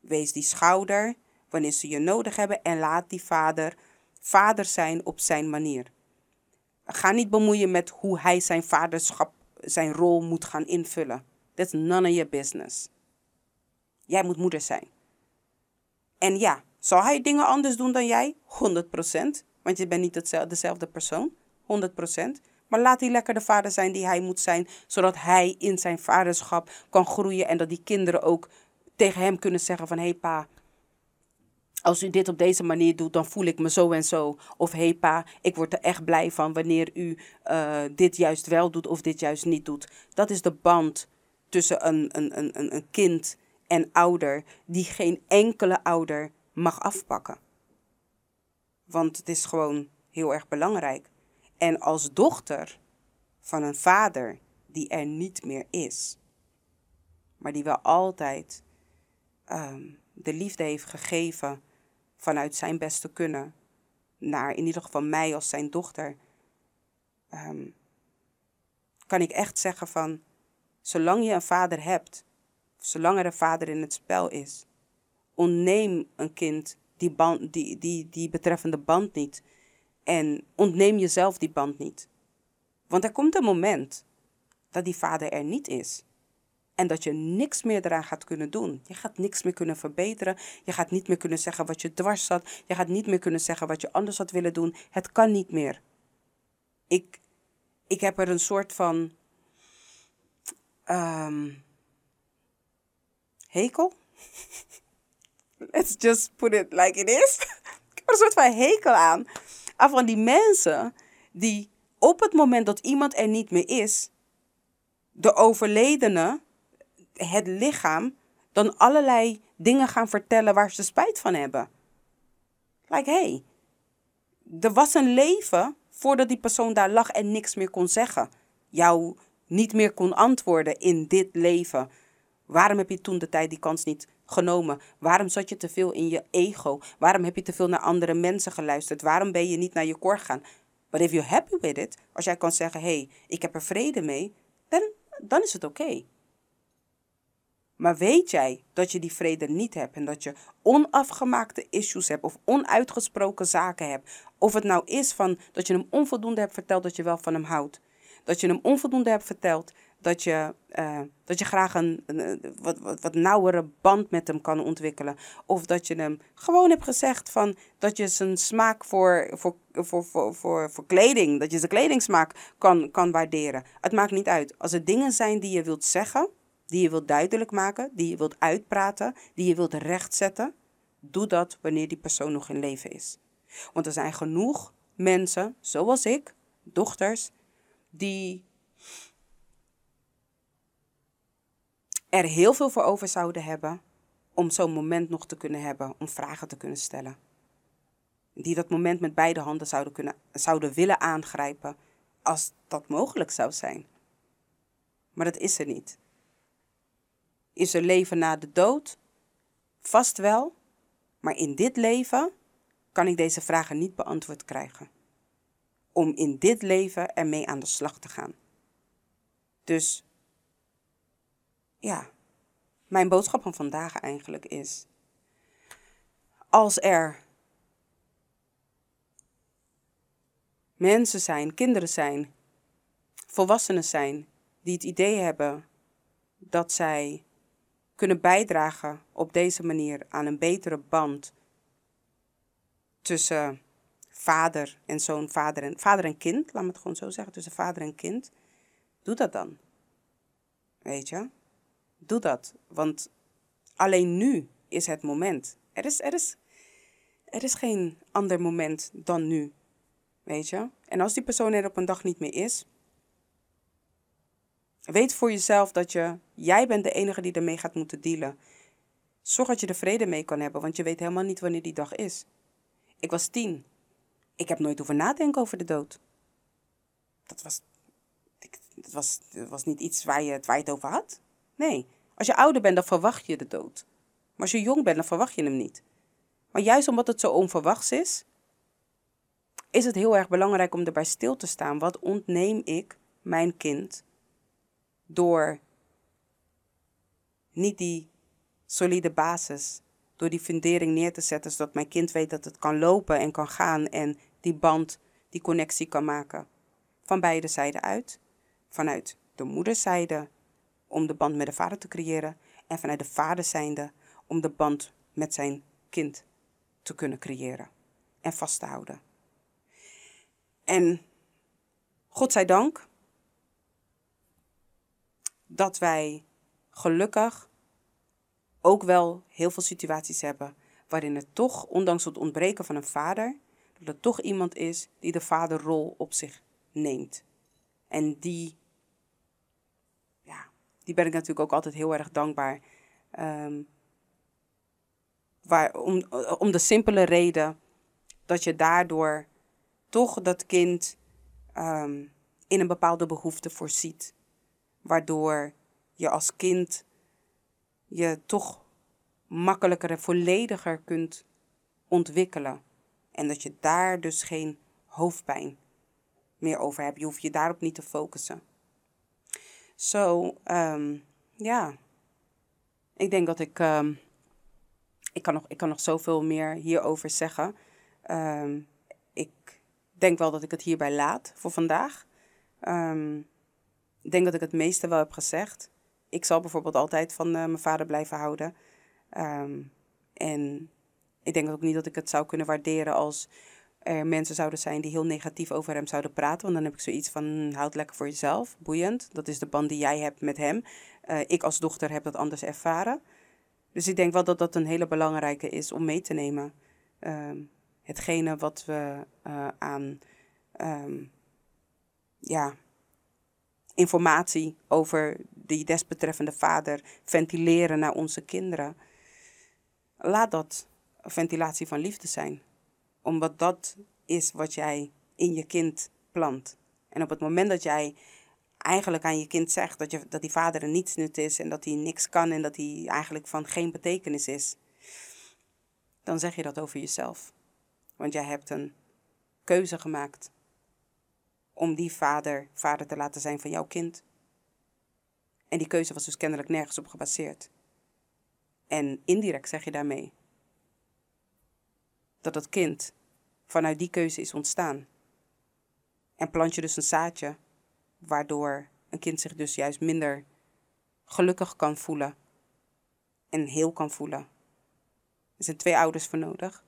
wees die schouder wanneer ze je nodig hebben en laat die vader vader zijn op zijn manier. Ga niet bemoeien met hoe hij zijn vaderschap, zijn rol moet gaan invullen. That's none of your business. Jij moet moeder zijn. En ja, zal hij dingen anders doen dan jij? 100%. Want je bent niet dezelfde persoon. 100%. Maar laat hij lekker de vader zijn die hij moet zijn. Zodat hij in zijn vaderschap kan groeien. En dat die kinderen ook tegen hem kunnen zeggen van... Hé hey pa, als u dit op deze manier doet, dan voel ik me zo en zo. Of hé hey pa, ik word er echt blij van wanneer u uh, dit juist wel doet of dit juist niet doet. Dat is de band tussen een, een, een, een kind en ouder die geen enkele ouder mag afpakken. Want het is gewoon heel erg belangrijk. En als dochter van een vader die er niet meer is, maar die wel altijd um, de liefde heeft gegeven vanuit zijn beste kunnen naar in ieder geval mij als zijn dochter, um, kan ik echt zeggen van Zolang je een vader hebt, zolang er een vader in het spel is, ontneem een kind die, band, die, die, die betreffende band niet. En ontneem jezelf die band niet. Want er komt een moment dat die vader er niet is. En dat je niks meer eraan gaat kunnen doen. Je gaat niks meer kunnen verbeteren. Je gaat niet meer kunnen zeggen wat je dwars zat. Je gaat niet meer kunnen zeggen wat je anders had willen doen. Het kan niet meer. Ik, ik heb er een soort van um, hekel. <laughs> Let's just put it like it is. <laughs> ik heb een soort van hekel aan. Aan van die mensen die op het moment dat iemand er niet meer is, de overledene het lichaam dan allerlei dingen gaan vertellen waar ze spijt van hebben. Like, hey, er was een leven voordat die persoon daar lag en niks meer kon zeggen. Jou niet meer kon antwoorden in dit leven. Waarom heb je toen de tijd die kans niet genomen? Waarom zat je te veel in je ego? Waarom heb je te veel naar andere mensen geluisterd? Waarom ben je niet naar je kor gegaan? But if you're happy with it, als jij kan zeggen, hey, ik heb er vrede mee, dan, dan is het oké. Maar weet jij dat je die vrede niet hebt en dat je onafgemaakte issues hebt of onuitgesproken zaken hebt? Of het nou is van dat je hem onvoldoende hebt verteld dat je wel van hem houdt. Dat je hem onvoldoende hebt verteld dat je, uh, dat je graag een, wat, wat, wat nauwere band met hem kan ontwikkelen. Of dat je hem gewoon hebt gezegd van dat je zijn smaak voor, voor, voor, voor, voor, voor kleding, dat je zijn kledingsmaak kan, kan waarderen. Het maakt niet uit. Als er dingen zijn die je wilt zeggen die je wilt duidelijk maken, die je wilt uitpraten, die je wilt rechtzetten, doe dat wanneer die persoon nog in leven is. Want er zijn genoeg mensen, zoals ik, dochters, die er heel veel voor over zouden hebben om zo'n moment nog te kunnen hebben, om vragen te kunnen stellen. Die dat moment met beide handen zouden, kunnen, zouden willen aangrijpen als dat mogelijk zou zijn. Maar dat is er niet. Is er leven na de dood? Vast wel, maar in dit leven kan ik deze vragen niet beantwoord krijgen. Om in dit leven ermee aan de slag te gaan. Dus ja, mijn boodschap van vandaag eigenlijk is: als er mensen zijn, kinderen zijn, volwassenen zijn die het idee hebben dat zij kunnen bijdragen op deze manier aan een betere band tussen vader en zoon, vader en, vader en kind, laat me het gewoon zo zeggen, tussen vader en kind, doe dat dan. Weet je? Doe dat, want alleen nu is het moment. Er is, er is, er is geen ander moment dan nu. Weet je? En als die persoon er op een dag niet meer is, Weet voor jezelf dat je, jij bent de enige die ermee gaat moeten dealen. Zorg dat je er vrede mee kan hebben, want je weet helemaal niet wanneer die dag is. Ik was tien. Ik heb nooit over nadenken over de dood. Dat was, dat was, dat was niet iets waar je, waar het over had. Nee, als je ouder bent, dan verwacht je de dood. Maar als je jong bent, dan verwacht je hem niet. Maar juist omdat het zo onverwachts is, is het heel erg belangrijk om erbij stil te staan. Wat ontneem ik mijn kind door niet die solide basis, door die fundering neer te zetten, zodat mijn kind weet dat het kan lopen en kan gaan en die band, die connectie kan maken. Van beide zijden uit. Vanuit de moederzijde om de band met de vader te creëren en vanuit de vaderzijde om de band met zijn kind te kunnen creëren en vast te houden. En God zij dank dat wij gelukkig ook wel heel veel situaties hebben waarin het toch, ondanks het ontbreken van een vader, dat er toch iemand is die de vaderrol op zich neemt. En die, ja, die ben ik natuurlijk ook altijd heel erg dankbaar. Um, waar, om, om de simpele reden dat je daardoor toch dat kind um, in een bepaalde behoefte voorziet waardoor je als kind je toch makkelijker en vollediger kunt ontwikkelen. En dat je daar dus geen hoofdpijn meer over hebt. Je hoeft je daarop niet te focussen. Zo, um, ja. Ik denk dat ik. Um, ik, kan nog, ik kan nog zoveel meer hierover zeggen. Um, ik denk wel dat ik het hierbij laat voor vandaag. Ik denk dat ik het meeste wel heb gezegd. Ik zal bijvoorbeeld altijd van mijn vader blijven houden. Ehm, en ik denk ook niet dat ik het zou kunnen waarderen als er mensen zouden zijn die heel negatief over hem zouden praten. Want dan heb ik zoiets van, hm, houd lekker voor jezelf, boeiend. Dat is de band die jij hebt met hem. Uh, ik als dochter heb dat anders ervaren. Dus ik denk wel dat dat een hele belangrijke is om mee te nemen. Uh, hetgene wat we uh, aan um, ja, informatie over die desbetreffende vader ventileren naar onze kinderen. Laat dat ventilatie van liefde zijn omdat dat is wat jij in je kind plant. En op het moment dat jij eigenlijk aan je kind zegt dat, je, dat die vader een nietsnut is en dat hij niks kan en dat hij eigenlijk van geen betekenis is, dan zeg je dat over jezelf. Want jij hebt een keuze gemaakt om die vader vader te laten zijn van jouw kind. En die keuze was dus kennelijk nergens op gebaseerd. En indirect zeg je daarmee dat het kind vanuit die keuze is ontstaan. En plant je dus een zaadje, waardoor een kind zich dus juist minder gelukkig kan voelen en heel kan voelen. Er zijn twee ouders voor nodig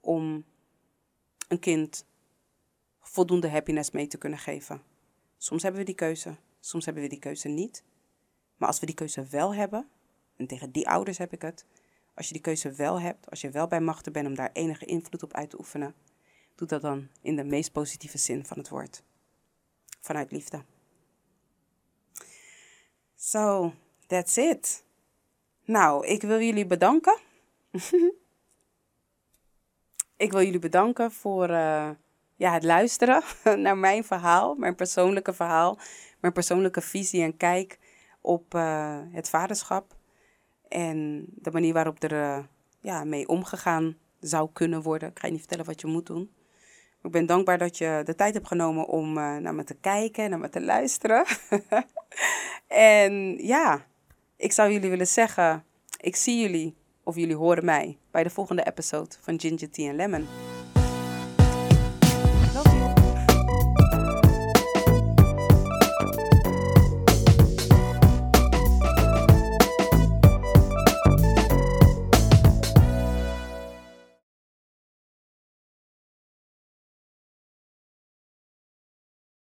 om een kind voldoende happiness mee te kunnen geven. Soms hebben we die keuze, soms hebben we die keuze niet. Maar als we die keuze wel hebben, en tegen die ouders heb ik het, als je die keuze wel hebt, als je wel bij machten bent om daar enige invloed op uit te oefenen, doe dat dan in de meest positieve zin van het woord. Vanuit liefde. So, that's it. Nou, ik wil jullie bedanken. <laughs> ik wil jullie bedanken voor uh, ja, het luisteren <laughs> naar mijn verhaal, mijn persoonlijke verhaal, mijn persoonlijke visie en kijk op uh, het vaderschap. En de manier waarop er uh, ja, mee omgegaan zou kunnen worden. Ik ga je niet vertellen wat je moet doen. Ik ben dankbaar dat je de tijd hebt genomen om uh, naar me te kijken, naar me te luisteren. <laughs> en ja, ik zou jullie willen zeggen, ik zie jullie of jullie horen mij bij de volgende episode van Ginger Tea and Lemon.